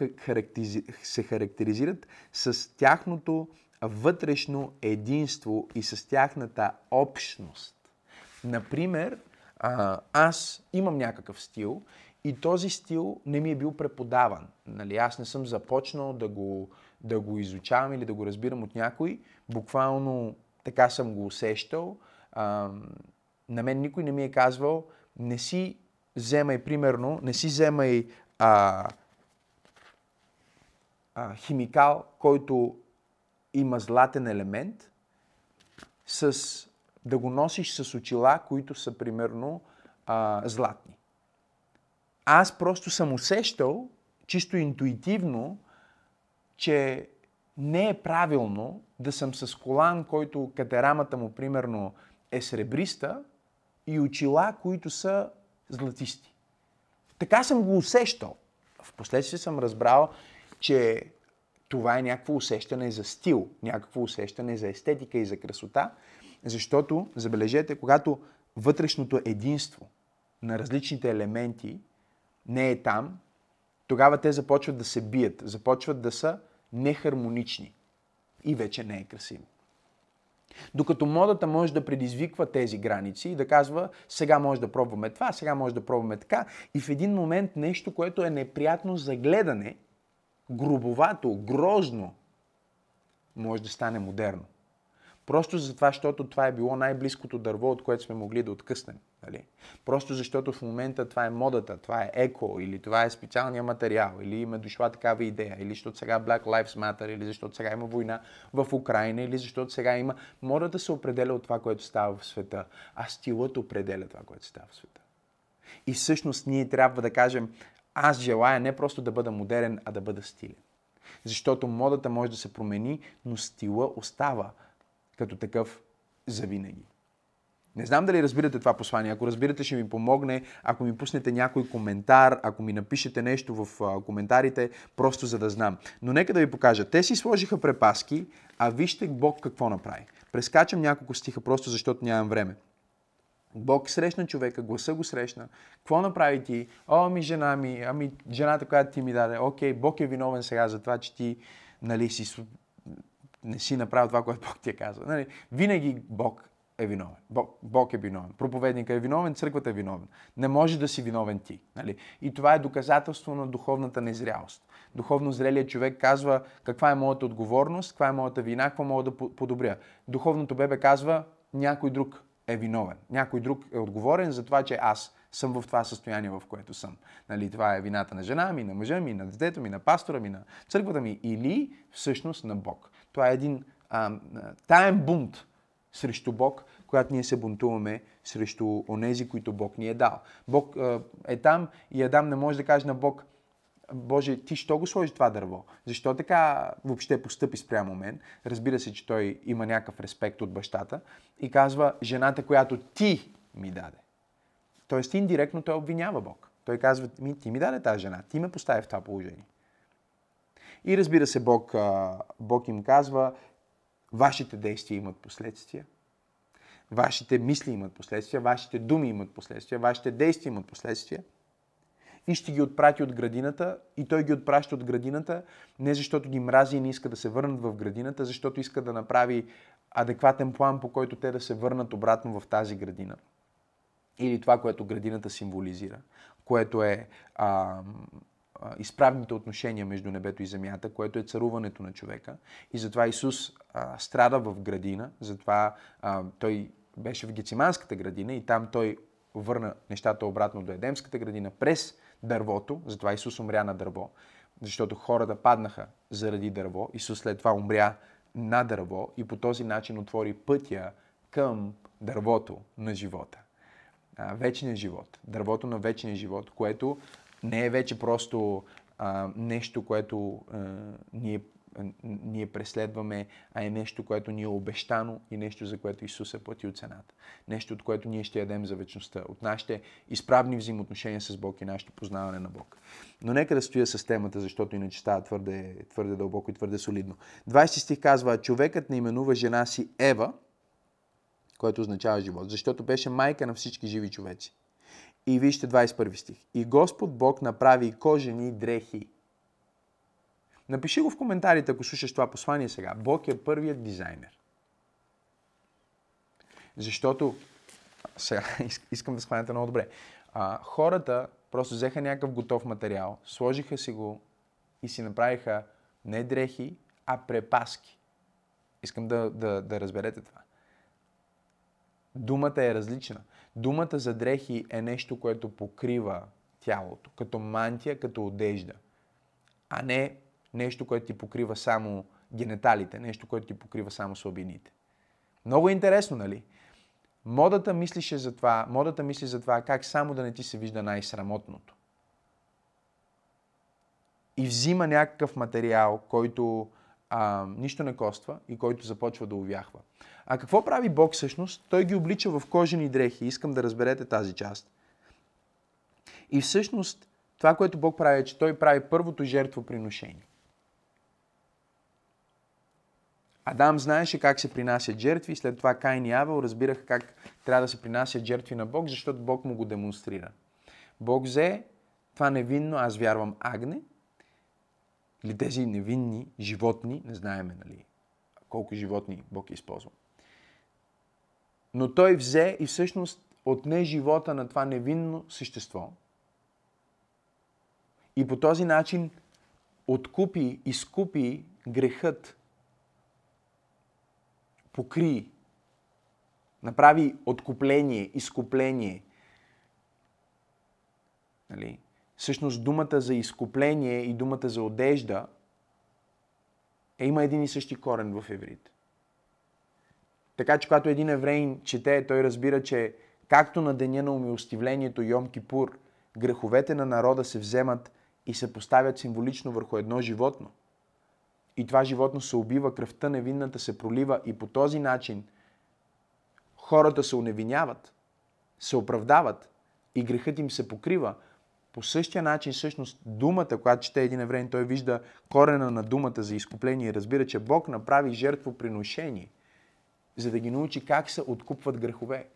се характеризират с тяхното вътрешно единство и с тяхната общност. Например, аз имам някакъв стил и този стил не ми е бил преподаван. Нали, аз не съм започнал да го, да го изучавам или да го разбирам от някой. Буквално така съм го усещал. А, на мен никой не ми е казвал, не си вземай, примерно, не си вземай а, а, химикал, който има златен елемент, с, да го носиш с очила, които са примерно а, златни. Аз просто съм усещал, чисто интуитивно, че не е правилно да съм с колан, който катерамата му примерно е сребриста и очила, които са златисти. Така съм го усещал. Впоследствие съм разбрал, че това е някакво усещане за стил, някакво усещане за естетика и за красота, защото, забележете, когато вътрешното единство на различните елементи не е там, тогава те започват да се бият, започват да са нехармонични и вече не е красиво. Докато модата може да предизвиква тези граници и да казва, сега може да пробваме това, сега може да пробваме така, и в един момент нещо, което е неприятно за гледане, грубовато, грозно, може да стане модерно. Просто за това, защото това е било най-близкото дърво, от което сме могли да откъснем. Нали? Просто защото в момента това е модата, това е еко, или това е специалния материал, или има дошла такава идея, или защото сега Black Lives Matter, или защото сега има война в Украина, или защото сега има... Модата се определя от това, което става в света, а стилът определя това, което става в света. И всъщност ние трябва да кажем, аз желая не просто да бъда модерен, а да бъда стилен. Защото модата може да се промени, но стила остава като такъв завинаги. Не знам дали разбирате това послание. Ако разбирате, ще ми помогне. Ако ми пуснете някой коментар, ако ми напишете нещо в коментарите, просто за да знам. Но нека да ви покажа. Те си сложиха препаски, а вижте Бог какво направи. Прескачам няколко стиха, просто защото нямам време. Бог срещна човека, гласа го срещна. Какво направи ти? О, ми жена ми, ами жената, която ти ми даде. Окей, Бог е виновен сега за това, че ти нали, си, не си направил това, което Бог ти е казал. Нали, винаги Бог е виновен. Бог, Бог е виновен. Проповедника е виновен, църквата е виновен. Не може да си виновен ти. Нали? И това е доказателство на духовната незрялост. Духовно зрелият човек казва каква е моята отговорност, каква е моята вина, какво мога да подобря. Духовното бебе казва някой друг е виновен. Някой друг е отговорен за това, че аз съм в това състояние, в което съм. Нали, това е вината на жена ми, на мъжа ми, на детето ми, на пастора ми, на църквата ми или всъщност на Бог. Това е един а, таен бунт срещу Бог, когато ние се бунтуваме срещу онези, които Бог ни е дал. Бог а, е там и Адам не може да каже на Бог, Боже, ти що го сложи това дърво? Защо така въобще постъпи спрямо мен? Разбира се, че той има някакъв респект от бащата и казва, жената, която ти ми даде. Тоест, индиректно той обвинява Бог. Той казва, ми, ти ми даде тази жена, ти ме постави в това положение. И разбира се, Бог, Бог им казва, вашите действия имат последствия. Вашите мисли имат последствия, вашите думи имат последствия, вашите действия имат последствия. И ще ги отпрати от градината. И той ги отпраща от градината не защото ги мрази и не иска да се върнат в градината, защото иска да направи адекватен план, по който те да се върнат обратно в тази градина или това, което градината символизира, което е а, изправните отношения между небето и земята, което е царуването на човека. И затова Исус а, страда в градина, затова а, той беше в Гециманската градина и там той върна нещата обратно до Едемската градина през дървото, затова Исус умря на дърво, защото хората паднаха заради дърво. Исус след това умря на дърво и по този начин отвори пътя към дървото на живота а, вечния живот, дървото на вечния живот, което не е вече просто а, нещо, което а, ние, ние преследваме, а е нещо, което ни е обещано и нещо, за което Исус е платил цената. Нещо, от което ние ще ядем за вечността. От нашите изправни взаимоотношения с Бог и нашето познаване на Бог. Но нека да стоя с темата, защото иначе става твърде, твърде дълбоко и твърде солидно. 20 стих казва, човекът не именува жена си Ева, което означава живот, защото беше майка на всички живи човеци. И вижте 21 стих. И Господ Бог направи кожени дрехи. Напиши го в коментарите, ако слушаш това послание сега. Бог е първият дизайнер. Защото, сега искам да схванете много добре, а, хората просто взеха някакъв готов материал, сложиха си го и си направиха не дрехи, а препаски. Искам да, да, да разберете това. Думата е различна. Думата за дрехи е нещо, което покрива тялото, като мантия, като одежда, а не нещо, което ти покрива само генеталите, нещо, което ти покрива само слабините. Много интересно, нали? Модата мислише за това, модата мисли за това как само да не ти се вижда най-срамотното. И взима някакъв материал, който а, нищо не коства и който започва да увяхва. А какво прави Бог всъщност? Той ги облича в кожени дрехи. Искам да разберете тази част. И всъщност това, което Бог прави, е, че Той прави първото жертвоприношение. Адам знаеше как се принасят жертви, след това Кайн и Авел разбираха как трябва да се принасят жертви на Бог, защото Бог му го демонстрира. Бог взе това невинно, аз вярвам, агне, или тези невинни животни, не знаеме нали, колко животни Бог е използвал. Но той взе и всъщност отне живота на това невинно същество. И по този начин откупи, изкупи грехът, покри, направи откупление, изкупление. Нали? Всъщност думата за изкупление и думата за одежда е, има един и същи корен в еврите. Така че когато един евреин чете, той разбира, че както на деня на умилостивлението Йом Кипур, греховете на народа се вземат и се поставят символично върху едно животно. И това животно се убива, кръвта невинната се пролива и по този начин хората се уневиняват, се оправдават и грехът им се покрива. По същия начин, всъщност, думата, която чете един евреин, той вижда корена на думата за изкупление и разбира, че Бог направи жертвоприношение за да ги научи как се откупват грехове.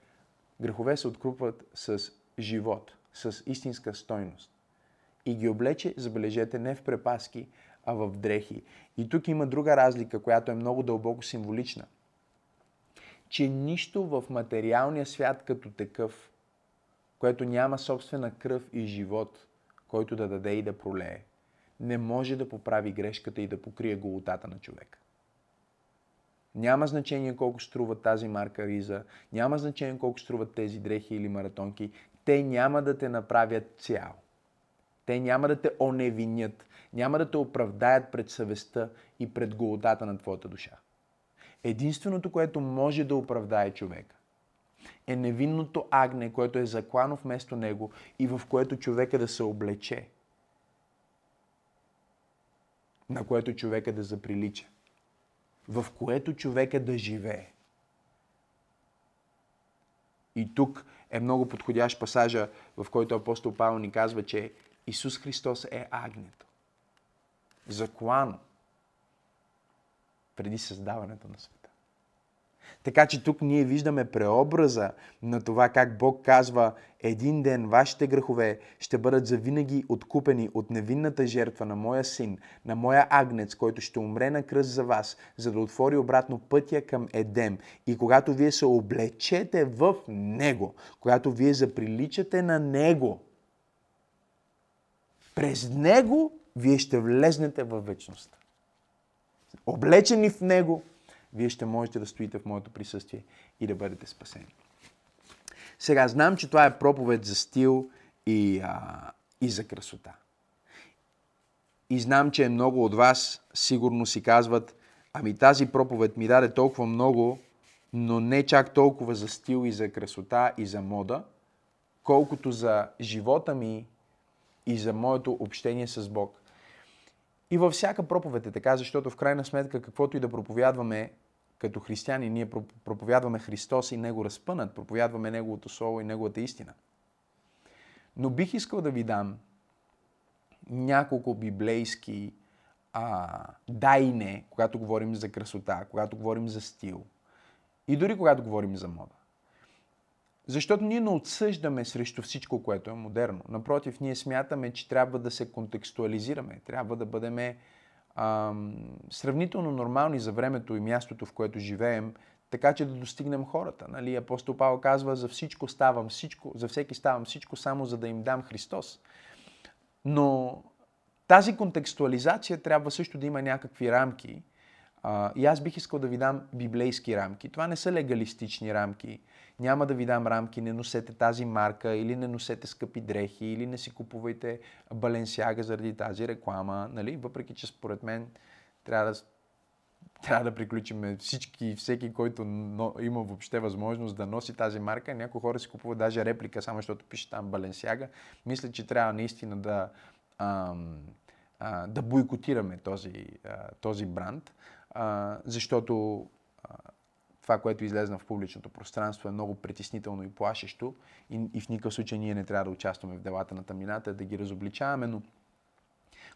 Грехове се откупват с живот, с истинска стойност. И ги облече, забележете, не в препаски, а в дрехи. И тук има друга разлика, която е много дълбоко символична. че нищо в материалния свят като такъв, което няма собствена кръв и живот, който да даде и да пролее, не може да поправи грешката и да покрие голотата на човека. Няма значение колко струва тази марка риза, няма значение колко струват тези дрехи или маратонки. Те няма да те направят цял. Те няма да те оневинят, няма да те оправдаят пред съвестта и пред голодата на твоята душа. Единственото, което може да оправдае човека, е невинното агне, което е заклано вместо него и в което човека да се облече, на което човека да заприлича, в което човека да живее. И тук е много подходящ пасажа, в който апостол Павел ни казва, че Исус Христос е агнето. Заклано преди създаването на света. Така че тук ние виждаме преобраза на това как Бог казва един ден вашите грехове ще бъдат завинаги откупени от невинната жертва на моя син, на моя агнец, който ще умре на кръст за вас, за да отвори обратно пътя към Едем. И когато вие се облечете в Него, когато вие заприличате на Него, през Него вие ще влезнете в вечността. Облечени в Него, вие ще можете да стоите в моето присъствие и да бъдете спасени. Сега, знам, че това е проповед за стил и, а, и за красота. И знам, че много от вас сигурно си казват, ами тази проповед ми даде толкова много, но не чак толкова за стил и за красота и за мода, колкото за живота ми и за моето общение с Бог. И във всяка проповед е така, защото в крайна сметка каквото и да проповядваме като християни, ние проповядваме Христос и Него разпънат, проповядваме Неговото Слово и Неговата истина. Но бих искал да ви дам няколко библейски а, да и не, когато говорим за красота, когато говорим за стил и дори когато говорим за мода. Защото ние не отсъждаме срещу всичко, което е модерно. Напротив, ние смятаме, че трябва да се контекстуализираме, трябва да бъдем сравнително нормални за времето и мястото, в което живеем, така че да достигнем хората. Нали? Апостол Павел казва, за всичко ставам всичко, за всеки ставам всичко, само за да им дам Христос. Но тази контекстуализация трябва също да има някакви рамки. А, и аз бих искал да ви дам библейски рамки. Това не са легалистични рамки. Няма да ви дам рамки, не носете тази марка, или не носете скъпи дрехи, или не си купувайте баленсяга заради тази реклама, нали? Въпреки, че според мен трябва да, трябва да приключим всички, всеки, който но, има въобще възможност да носи тази марка. Някои хора си купуват даже реплика, само защото пише там баленсяга. Мисля, че трябва наистина да, ам, а, да бойкотираме този, а, този бранд, а, защото това, което излезна в публичното пространство е много притеснително и плашещо и, и в никакъв случай ние не трябва да участваме в делата на тъмнината, да ги разобличаваме, но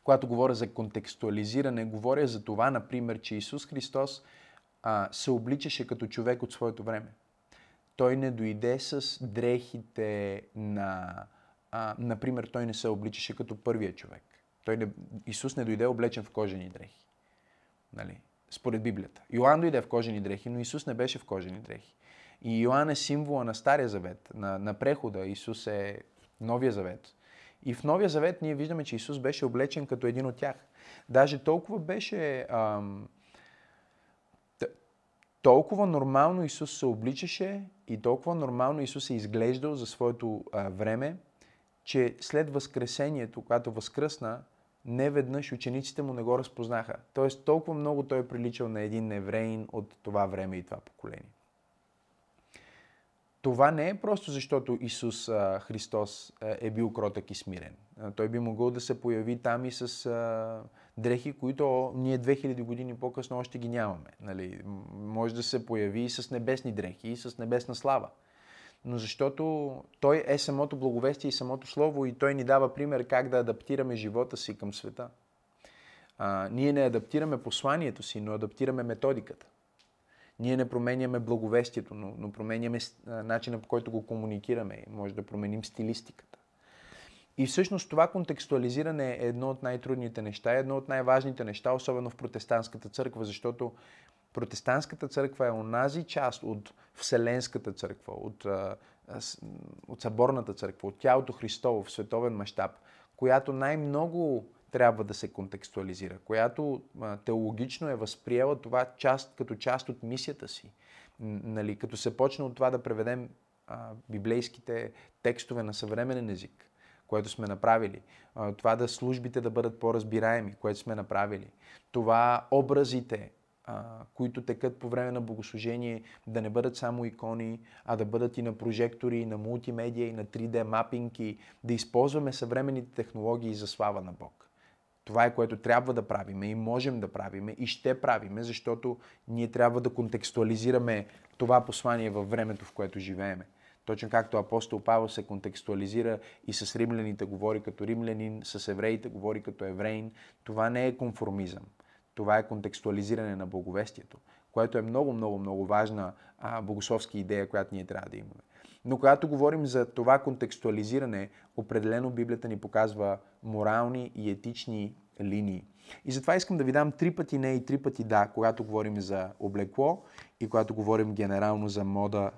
когато говоря за контекстуализиране, говоря за това, например, че Исус Христос а, се обличаше като човек от своето време. Той не дойде с дрехите на... А, например, той не се обличаше като първия човек. Той не, Исус не дойде облечен в кожени дрехи. Нали? Според Библията. Йоанн дойде в кожени дрехи, но Исус не беше в кожени дрехи. И Йоанн е символа на Стария завет, на, на прехода. Исус е Новия завет. И в Новия завет ние виждаме, че Исус беше облечен като един от тях. Даже толкова беше... Ам, толкова нормално Исус се обличаше и толкова нормално Исус е изглеждал за своето а, време, че след Възкресението, когато възкръсна, не веднъж учениците му не го разпознаха. Тоест толкова много той е приличал на един евреин от това време и това поколение. Това не е просто защото Исус а, Христос а, е бил кротък и смирен. А, той би могъл да се появи там и с а, дрехи, които ние 2000 години по-късно още ги нямаме. Нали? Може да се появи и с небесни дрехи, и с небесна слава но защото Той е самото благовестие и самото Слово и Той ни дава пример как да адаптираме живота си към света. А, ние не адаптираме посланието си, но адаптираме методиката. Ние не променяме благовестието, но, но променяме начина по който го комуникираме. Може да променим стилистиката. И всъщност това контекстуализиране е едно от най-трудните неща, едно от най-важните неща, особено в протестантската църква, защото Протестантската църква е онази част от Вселенската църква, от, от Съборната църква, от тялото Христово в световен мащаб, която най-много трябва да се контекстуализира, която теологично е възприела това част, като част от мисията си. Нали, като се почне от това да преведем а, библейските текстове на съвременен език, което сме направили. А, това да службите да бъдат по-разбираеми, което сме направили. Това образите, а, които текат по време на богослужение, да не бъдат само икони, а да бъдат и на прожектори, и на мултимедия, и на 3D мапинги, да използваме съвременните технологии за слава на Бог. Това е което трябва да правиме и можем да правиме и ще правиме, защото ние трябва да контекстуализираме това послание във времето, в което живееме. Точно както апостол Павел се контекстуализира и с римляните говори като римлянин, с евреите говори като евреин, това не е конформизъм. Това е контекстуализиране на благовестието, което е много, много, много важна а, богословска идея, която ние трябва да имаме. Но когато говорим за това контекстуализиране, определено Библията ни показва морални и етични линии. И затова искам да ви дам три пъти не и три пъти да, когато говорим за облекло и когато говорим генерално за мода,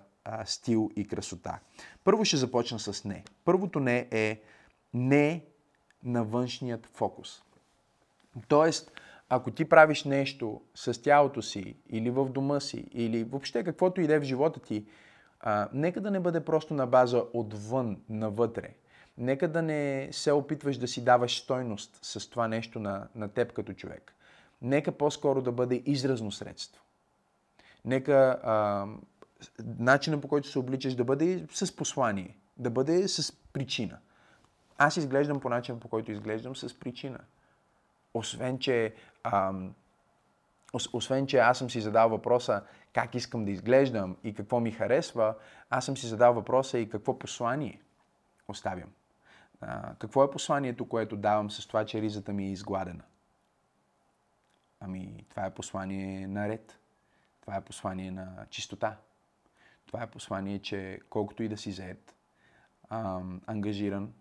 стил и красота. Първо ще започна с не. Първото не е не на външният фокус. Тоест, ако ти правиш нещо с тялото си, или в дома си, или въобще каквото иде в живота ти, а, нека да не бъде просто на база отвън навътре. Нека да не се опитваш да си даваш стойност с това нещо на, на теб като човек. Нека по-скоро да бъде изразно средство. Нека а, начинът по който се обличаш да бъде с послание, да бъде с причина. Аз изглеждам по начин, по който изглеждам с причина. Освен, че, а, освен, че аз съм си задал въпроса как искам да изглеждам и какво ми харесва, аз съм си задал въпроса и какво послание оставям. А, какво е посланието, което давам с това, че ризата ми е изгладена? Ами, това е послание на ред. Това е послание на чистота. Това е послание, че колкото и да си заед, ам, ангажиран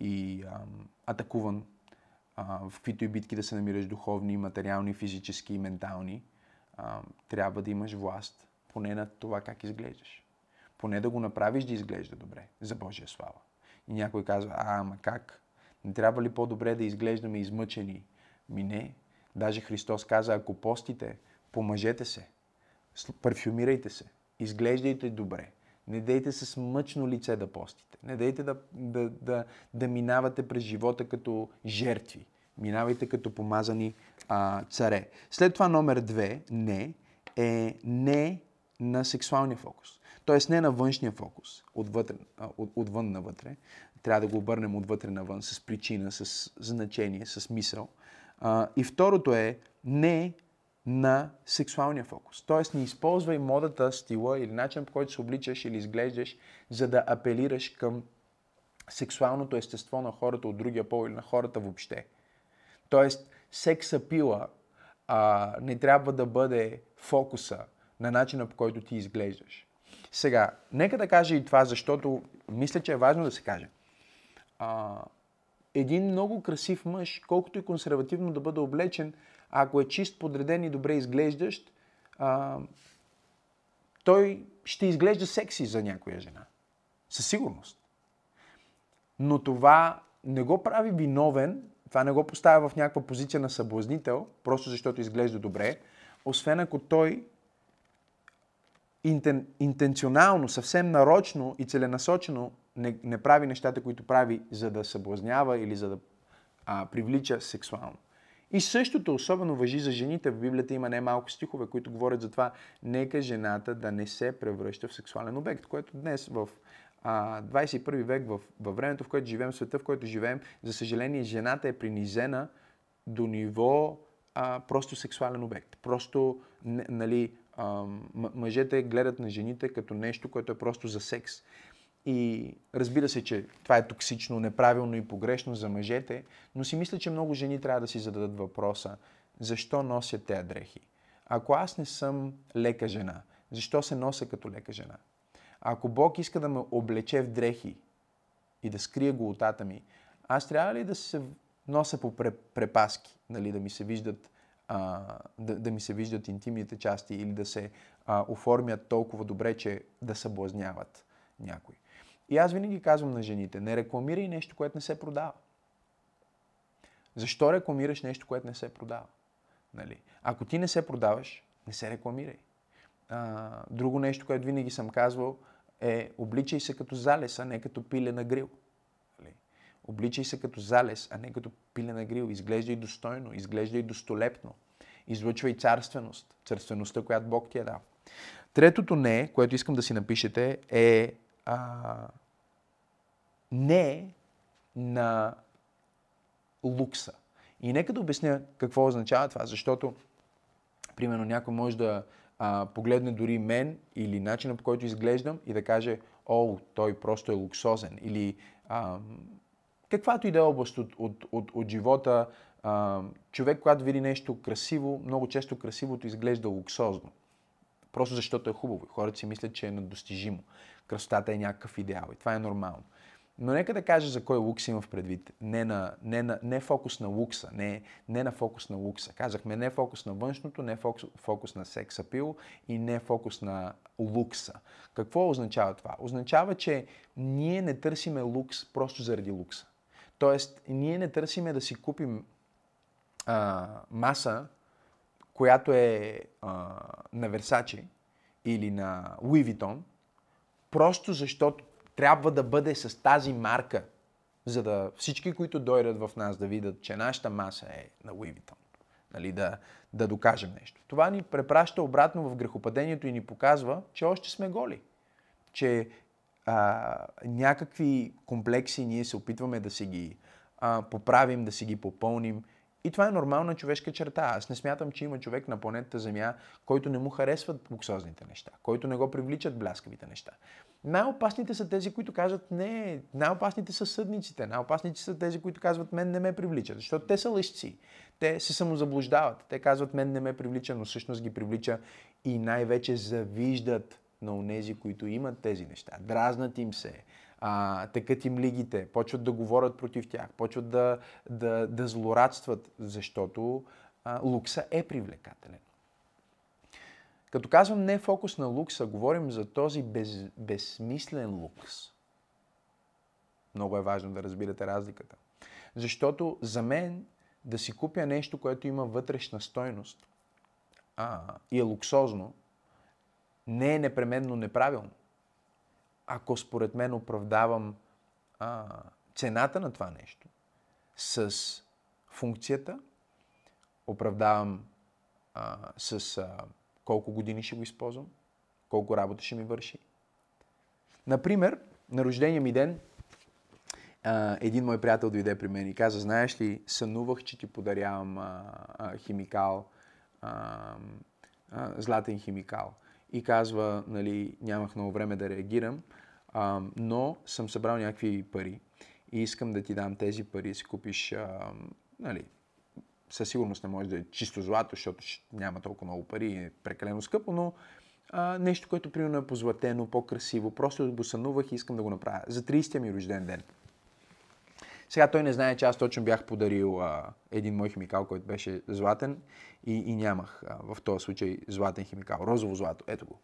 и ам, атакуван, а, в каквито и битки да се намираш духовни, материални, физически и ментални, ам, трябва да имаш власт поне на това как изглеждаш. Поне да го направиш да изглежда добре, за Божия слава. И някой казва, а, ама как? Не трябва ли по-добре да изглеждаме измъчени? Ми не. Даже Христос каза, ако постите, помъжете се, парфюмирайте се, изглеждайте добре. Не дейте с мъчно лице да постите. Не дейте да, да, да, да минавате през живота като жертви. Минавайте като помазани а, царе. След това номер две, не, е не на сексуалния фокус. Тоест не на външния фокус, отвътре, от, отвън навътре. Трябва да го обърнем отвътре навън с причина, с значение, с мисъл. А, и второто е не на сексуалния фокус. Тоест не използвай модата, стила или начин по който се обличаш или изглеждаш, за да апелираш към сексуалното естество на хората от другия пол или на хората въобще. Тоест, секса пила а, не трябва да бъде фокуса на начина по който ти изглеждаш. Сега, нека да кажа и това, защото мисля, че е важно да се каже. А, един много красив мъж, колкото и консервативно да бъде облечен, ако е чист, подреден и добре изглеждащ, а, той ще изглежда секси за някоя жена. Със сигурност. Но това не го прави виновен, това не го поставя в някаква позиция на съблазнител, просто защото изглежда добре, освен ако той интен, интенционално, съвсем нарочно и целенасочено не, не прави нещата, които прави, за да съблазнява или за да а, привлича сексуално. И същото особено въжи за жените. В Библията има немалко стихове, които говорят за това, нека жената да не се превръща в сексуален обект, което днес в а, 21 век, в, във времето, в което живеем, света, в който живеем, за съжаление, жената е принизена до ниво а, просто сексуален обект. Просто, нали, а, мъжете гледат на жените като нещо, което е просто за секс. И разбира се, че това е токсично, неправилно и погрешно за мъжете, но си мисля, че много жени трябва да си зададат въпроса защо носят тези дрехи. Ако аз не съм лека жена, защо се нося като лека жена? Ако Бог иска да ме облече в дрехи и да скрие голотата ми, аз трябва ли да се нося по препаски, нали, да ми се виждат а, да, да ми се виждат интимните части или да се а, оформят толкова добре, че да съблазняват някой. И аз винаги казвам на жените, не рекламирай нещо, което не се продава. Защо рекламираш нещо, което не се продава? Нали? Ако ти не се продаваш, не се рекламирай. А, друго нещо, което винаги съм казвал, е обличай се като залез, а не като пиле на грил. Нали? Обличай се като залез, а не като пиле на грил. Изглеждай достойно, изглеждай достолепно. Излъчвай царственост, царствеността, която Бог ти е дал. Третото не, което искам да си напишете, е а, не на лукса. И нека да обясня какво означава това, защото, примерно, някой може да а, погледне дори мен или начина по който изглеждам и да каже, о, той просто е луксозен. Или а, каквато и да е област от, от, от, от живота, а, човек, когато види нещо красиво, много често красивото изглежда луксозно. Просто защото е хубаво. Хората си мислят, че е недостижимо. Красотата е някакъв идеал и това е нормално. Но нека да кажа за кой лукс имам в предвид. Не, на, не, на, не фокус на лукса, не, не на фокус на лукса. Казахме не фокус на външното, не фокус, фокус на секс апил и не фокус на лукса. Какво означава това? Означава, че ние не търсиме лукс просто заради лукса. Тоест, ние не търсиме да си купим а, маса, която е а, на Версачи или на Louis Vuitton, просто защото трябва да бъде с тази марка, за да всички, които дойдат в нас да видят, че нашата маса е на Louis Vuitton. Нали, да, да докажем нещо. Това ни препраща обратно в грехопадението и ни показва, че още сме голи. Че а, някакви комплекси ние се опитваме да си ги а, поправим, да си ги попълним и това е нормална човешка черта. Аз не смятам, че има човек на планетата Земя, който не му харесват луксозните неща, който не го привличат бляскавите неща. Най-опасните са тези, които казват не, най-опасните са съдниците, най-опасните са тези, които казват мен не ме привличат, защото те са лъжци. Те се самозаблуждават. Те казват мен не ме привлича, но всъщност ги привлича и най-вече завиждат на онези, които имат тези неща. Дразнат им се, а, текат им лигите, почват да говорят против тях, почват да, да, да злорадстват, защото а, лукса е привлекателен. Като казвам не фокус на лукса, говорим за този без, безсмислен лукс. Много е важно да разбирате разликата. Защото за мен да си купя нещо, което има вътрешна стойност а, и е луксозно, не е непременно неправилно ако според мен оправдавам а, цената на това нещо с функцията, оправдавам а, с а, колко години ще го използвам, колко работа ще ми върши. Например, на рождения ми ден един мой приятел дойде при мен и каза, знаеш ли, сънувах, че ти подарявам а, а, химикал, а, а, златен химикал и казва, нали, нямах много време да реагирам, а, но съм събрал някакви пари и искам да ти дам тези пари си купиш, а, нали, със сигурност не може да е чисто злато, защото няма толкова много пари и е прекалено скъпо, но а, нещо, което примерно е позлатено, по-красиво, просто го сънувах и искам да го направя. За 30-я ми рожден ден. Сега той не знае, че аз точно бях подарил а, един мой химикал, който беше златен и, и нямах а, в този случай златен химикал, розово злато. Ето го.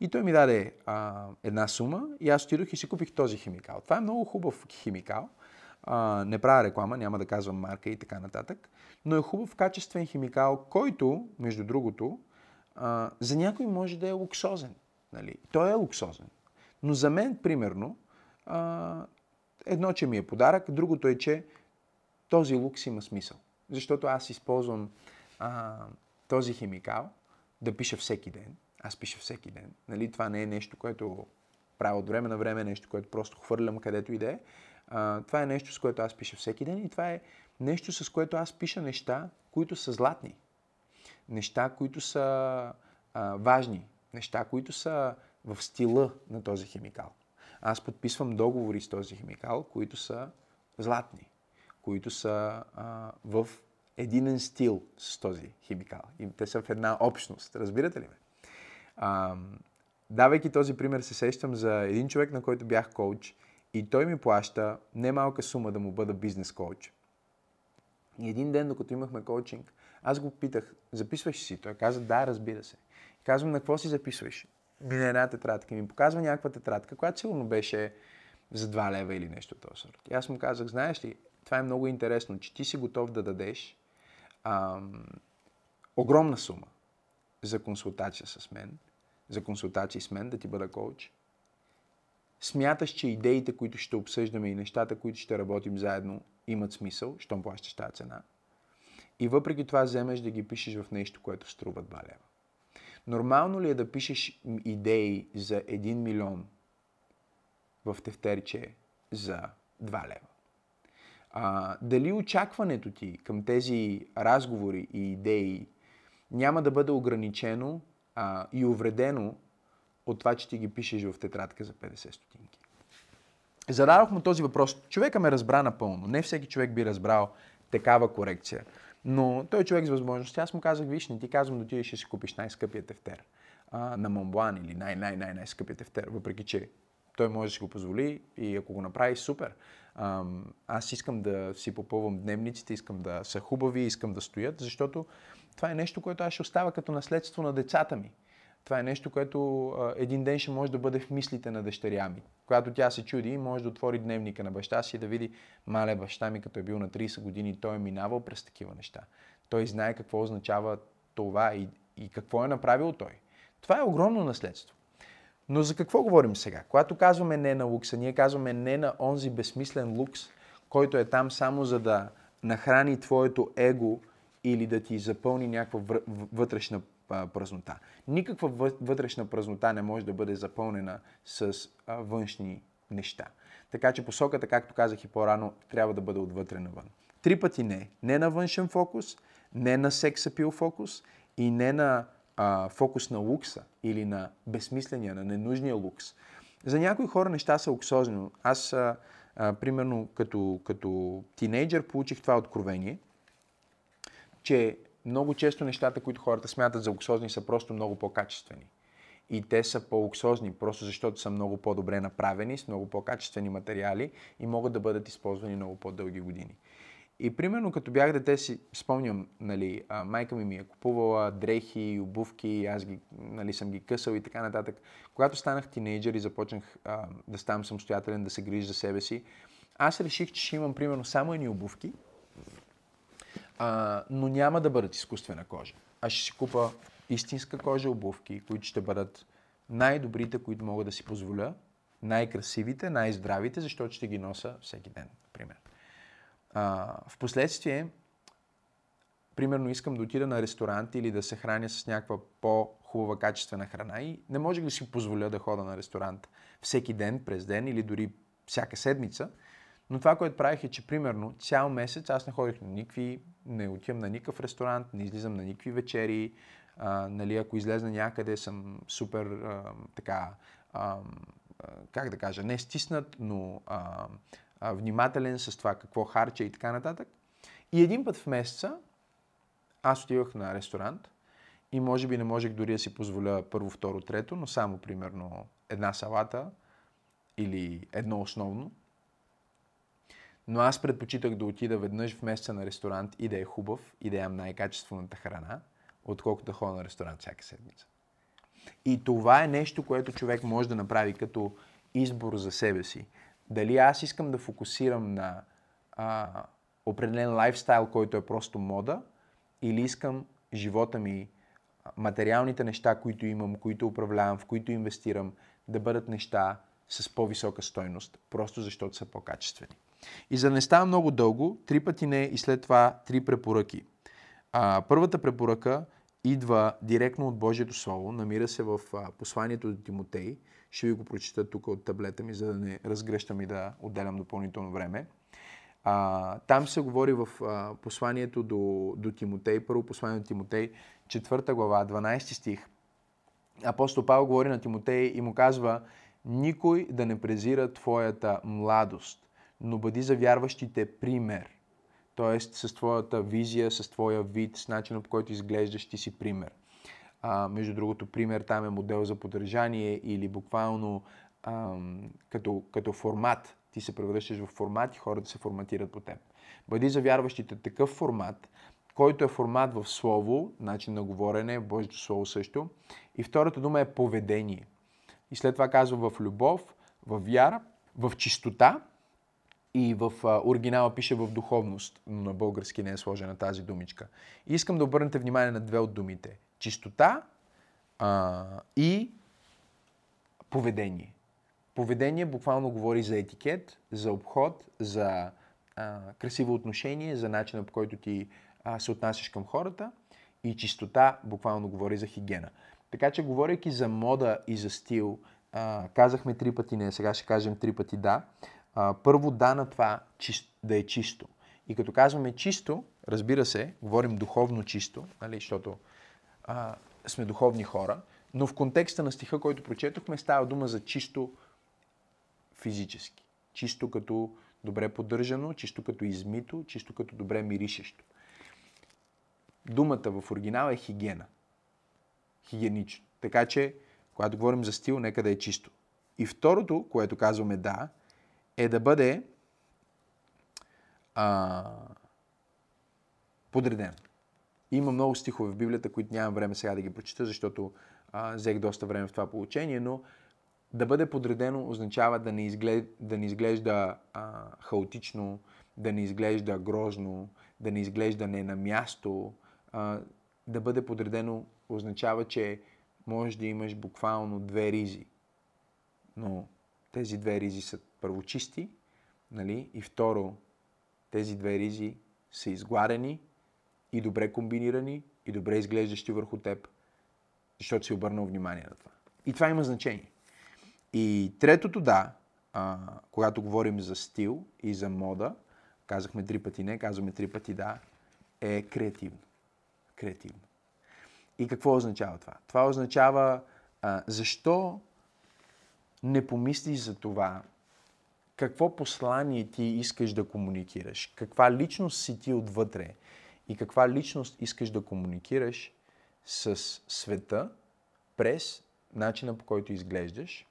И той ми даде а, една сума и аз отидох и си купих този химикал. Това е много хубав химикал. Не правя реклама, няма да казвам марка и така нататък, но е хубав качествен химикал, който, между другото, а, за някой може да е луксозен. Нали? Той е луксозен. Но за мен, примерно, а, Едно, че ми е подарък, другото е, че този лукс има смисъл. Защото аз използвам а, този химикал да пиша всеки ден. Аз пиша всеки ден. Нали? Това не е нещо, което правя от време на време, нещо, което просто хвърлям където и да е. Това е нещо, с което аз пиша всеки ден и това е нещо, с което аз пиша неща, които са златни. Неща, които са а, важни. Неща, които са в стила на този химикал аз подписвам договори с този химикал, които са златни, които са а, в единен стил с този химикал. И те са в една общност. Разбирате ли ме? А, давайки този пример, се сещам за един човек, на който бях коуч и той ми плаща немалка сума да му бъда бизнес коуч. И един ден, докато имахме коучинг, Аз го питах, записваш си? Той каза, да, разбира се. Казвам, на какво си записваш? Ми на една тетрадка. Ми показва някаква тетрадка, която сигурно беше за 2 лева или нещо от този сорт. И аз му казах, знаеш ли, това е много интересно, че ти си готов да дадеш ам, огромна сума за консултация с мен, за консултации с мен, да ти бъда коуч. Смяташ, че идеите, които ще обсъждаме и нещата, които ще работим заедно, имат смисъл, щом плащаш тази цена. И въпреки това вземеш да ги пишеш в нещо, което струва 2 лева. Нормално ли е да пишеш идеи за 1 милион в тефтерче за 2 лева? А, дали очакването ти към тези разговори и идеи няма да бъде ограничено а, и увредено от това, че ти ги пишеш в тетрадка за 50 стотинки? Зададох му този въпрос. Човека ме разбра напълно. Не всеки човек би разбрал такава корекция. Но той е човек с възможности. Аз му казах, виж, не ти казвам да отидеш и си купиш най-скъпия тефтер а, на Монблан или най-най-най-най-скъпия тефтер, въпреки че той може да си го позволи и ако го направи, супер. Аз искам да си попълвам дневниците, искам да са хубави, искам да стоят, защото това е нещо, което аз ще оставя като наследство на децата ми. Това е нещо, което а, един ден ще може да бъде в мислите на дъщеря ми. Когато тя се чуди, може да отвори дневника на баща си и да види, мале, баща ми, като е бил на 30 години, той е минавал през такива неща. Той знае какво означава това и, и какво е направил той. Това е огромно наследство. Но за какво говорим сега? Когато казваме не на лукса, ние казваме не на онзи безсмислен лукс, който е там само за да нахрани твоето его или да ти запълни някаква вътрешна празнота. Никаква вътрешна празнота не може да бъде запълнена с външни неща. Така че посоката, както казах и по-рано, трябва да бъде отвътре навън. Три пъти не. Не на външен фокус, не на сексапил фокус и не на а, фокус на лукса или на безсмисления, на ненужния лукс. За някои хора неща са луксозни. Аз, а, а, примерно, като, като тинейджър получих това откровение, че много често нещата, които хората смятат за луксозни, са просто много по-качествени. И те са по-луксозни, просто защото са много по-добре направени, с много по-качествени материали и могат да бъдат използвани много по-дълги години. И примерно като бях дете си спомням, нали, майка ми ми е купувала дрехи, обувки, аз ги, нали, съм ги късал и така нататък. Когато станах тинейджър и започнах а, да ставам самостоятелен, да се грижа за себе си, аз реших, че ще имам примерно само едни обувки, а, но няма да бъдат изкуствена кожа. Аз ще си купа истинска кожа обувки, които ще бъдат най-добрите, които мога да си позволя, най-красивите, най-здравите, защото ще ги носа всеки ден, например. А, впоследствие, примерно искам да отида на ресторант или да се храня с някаква по-хубава качествена храна и не може да си позволя да хода на ресторант всеки ден, през ден или дори всяка седмица. Но това, което правих е, че примерно цял месец аз не ходих на никакви, не отивам на никакъв ресторант, не излизам на никакви вечери. А, нали, ако излезна някъде, съм супер а, така, а, как да кажа, не стиснат, но а, а, внимателен с това какво харча и така нататък. И един път в месеца аз отивах на ресторант и може би не можех дори да си позволя първо, второ, трето, но само примерно една салата или едно основно. Но аз предпочитах да отида веднъж в месеца на ресторант и да е хубав и да ям най-качествената храна, отколкото да ходя на ресторант всяка седмица. И това е нещо, което човек може да направи като избор за себе си. Дали аз искам да фокусирам на а, определен лайфстайл, който е просто мода, или искам живота ми, материалните неща, които имам, които управлявам, в които инвестирам, да бъдат неща с по-висока стойност, просто защото са по-качествени. И за да не става много дълго, три пъти не и след това три препоръки. А, първата препоръка идва директно от Божието Слово, намира се в а, посланието до Тимотей. Ще ви го прочита тук от таблета ми, за да не разгръщам и да отделям допълнително време. А, там се говори в а, посланието до, до Тимотей, първо послание до Тимотей, 4 глава, 12 стих. Апостол Павел говори на Тимотей и му казва, никой да не презира твоята младост, но бъди за вярващите пример. Тоест с твоята визия, с твоя вид, с начина по който изглеждаш, ти си пример. А, между другото, пример там е модел за поддържание или буквално ам, като, като формат. Ти се превръщаш в формат и хората се форматират по теб. Бъди за вярващите такъв формат, който е формат в слово, начин на говорене, Божието слово също. И втората дума е поведение. И след това казва в любов, в вяра, в чистота и в а, оригинала пише в духовност, но на български не е сложена тази думичка. И искам да обърнете внимание на две от думите. Чистота а, и поведение. Поведение буквално говори за етикет, за обход, за а, красиво отношение, за начина по който ти а, се отнасяш към хората. И чистота буквално говори за хигиена. Така че, говорейки за мода и за стил, а, казахме три пъти не, сега ще кажем три пъти да. А, първо да на това чист, да е чисто. И като казваме чисто, разбира се, говорим духовно чисто, нали, защото а, сме духовни хора, но в контекста на стиха, който прочетохме, става дума за чисто физически. Чисто като добре поддържано, чисто като измито, чисто като добре миришещо. Думата в оригинал е хигиена. Хигиенично. Така че, когато говорим за стил, нека да е чисто. И второто, което казваме да, е да бъде а, подреден. Има много стихове в Библията, които нямам време сега да ги прочита, защото а, взех доста време в това получение, но да бъде подредено означава да не изглежда, да не изглежда а, хаотично, да не изглежда грозно, да не изглежда не на място. А, да бъде подредено означава, че можеш да имаш буквално две ризи. Но тези две ризи са първо чисти, нали? и второ, тези две ризи са изгладени и добре комбинирани и добре изглеждащи върху теб, защото си обърнал внимание на това. И това има значение. И третото да, а, когато говорим за стил и за мода, казахме три пъти не, казваме три пъти да, е креативно. Креативно. И какво означава това? Това означава а, защо не помислиш за това какво послание ти искаш да комуникираш, каква личност си ти отвътре? И каква личност искаш да комуникираш с света през начина по който изглеждаш?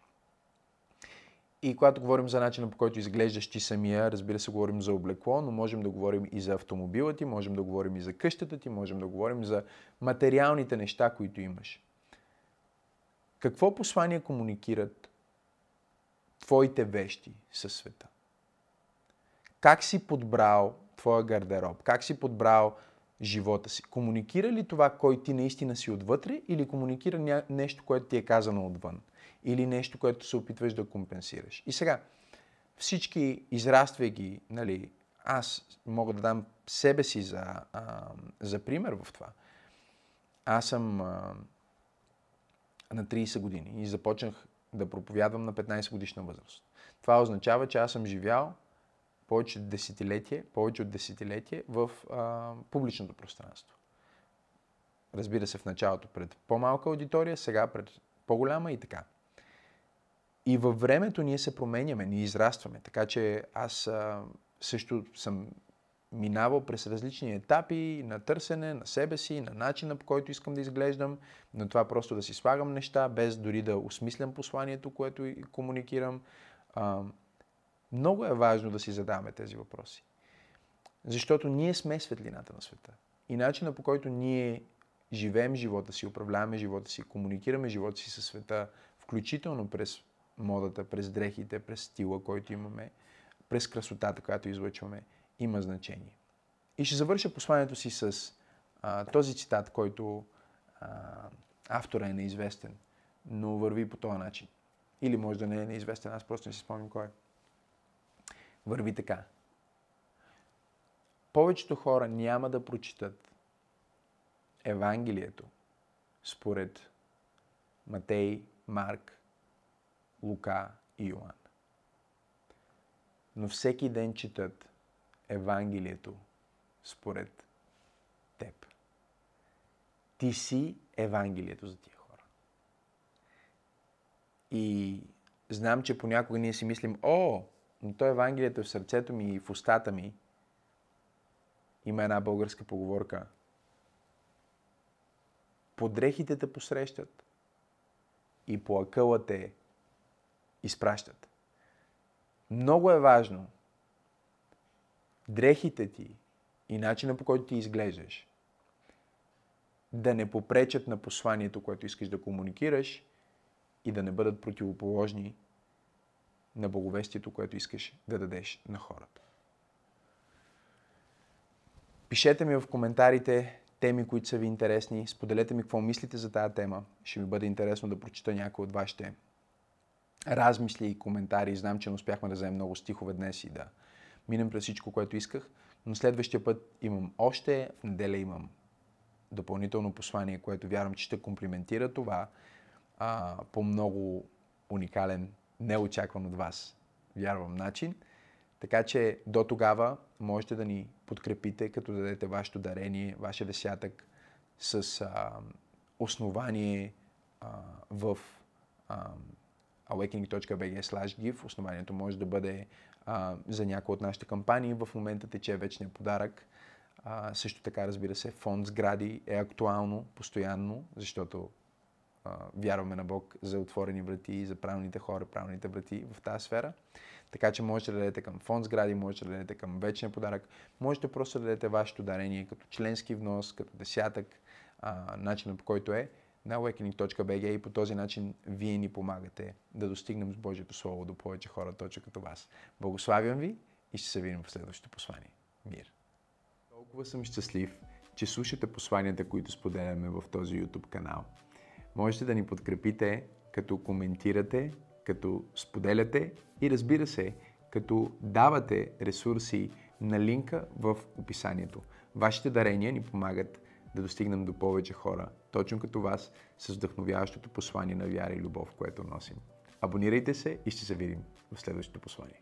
И когато говорим за начина по който изглеждаш ти самия, разбира се, говорим за облекло, но можем да говорим и за автомобила ти, можем да говорим и за къщата ти, можем да говорим за материалните неща, които имаш. Какво послание комуникират твоите вещи със света? Как си подбрал твоя гардероб? Как си подбрал живота си? Комуникира ли това, кой ти наистина си отвътре или комуникира нещо, което ти е казано отвън? или нещо, което се опитваш да компенсираш. И сега, всички израствайки, нали, аз мога да дам себе си за, а, за пример в това. Аз съм а, на 30 години и започнах да проповядвам на 15 годишна възраст. Това означава, че аз съм живял повече десетилетие, повече от десетилетие в а, публичното пространство. Разбира се, в началото пред по-малка аудитория, сега пред по-голяма и така. И във времето ние се променяме, ние израстваме. Така че аз а, също съм минавал през различни етапи на търсене на себе си, на начина по който искам да изглеждам, на това просто да си слагам неща, без дори да осмислям посланието, което комуникирам. А, много е важно да си задаваме тези въпроси. Защото ние сме светлината на света. И начина по който ние живеем живота си, управляваме живота си, комуникираме живота си със света, включително през модата, през дрехите, през стила, който имаме, през красотата, която излъчваме, има значение. И ще завърша посланието си с а, този цитат, който а, автора е неизвестен, но върви по този начин. Или може да не е неизвестен, аз просто не си спомням кой. Върви така. Повечето хора няма да прочитат Евангелието според Матей, Марк, Лука и Йоан. Но всеки ден четат Евангелието според теб. Ти си Евангелието за тия хора. И знам, че понякога ние си мислим, о, но то Евангелието е в сърцето ми и в устата ми. Има една българска поговорка. По дрехите те посрещат и по акъла те изпращат. Много е важно дрехите ти и начина по който ти изглеждаш да не попречат на посланието, което искаш да комуникираш и да не бъдат противоположни на благовестието, което искаш да дадеш на хората. Пишете ми в коментарите теми, които са ви интересни. Споделете ми какво мислите за тази тема. Ще ми бъде интересно да прочита някои от вашите размисли и коментари. Знам, че не успяхме да вземем много стихове днес и да минем през всичко, което исках. Но следващия път имам още, в неделя имам допълнително послание, което вярвам, че ще комплиментира това а, по много уникален, неочакван от вас, вярвам, начин. Така че до тогава можете да ни подкрепите, като дадете вашето дарение, вашия десятък с а, основание а, в а, awakening.bg give. Основанието може да бъде а, за някои от нашите кампании. В момента тече вечния подарък. А, също така, разбира се, фонд сгради е актуално, постоянно, защото а, вярваме на Бог за отворени врати, за правилните хора, правилните врати в тази сфера. Така че можете да дадете към фонд сгради, можете да дадете към вечния подарък, можете просто да дадете вашето дарение като членски внос, като десятък, а, начинът по който е на awakening.bg и по този начин вие ни помагате да достигнем с Божието Слово до повече хора точно като вас. Благославям ви и ще се видим в следващото послание. Мир! Толкова съм щастлив, че слушате посланията, които споделяме в този YouTube канал. Можете да ни подкрепите, като коментирате, като споделяте и разбира се, като давате ресурси на линка в описанието. Вашите дарения ни помагат да достигнем до повече хора, точно като вас, с вдъхновяващото послание на вяра и любов, което носим. Абонирайте се и ще се видим в следващото послание.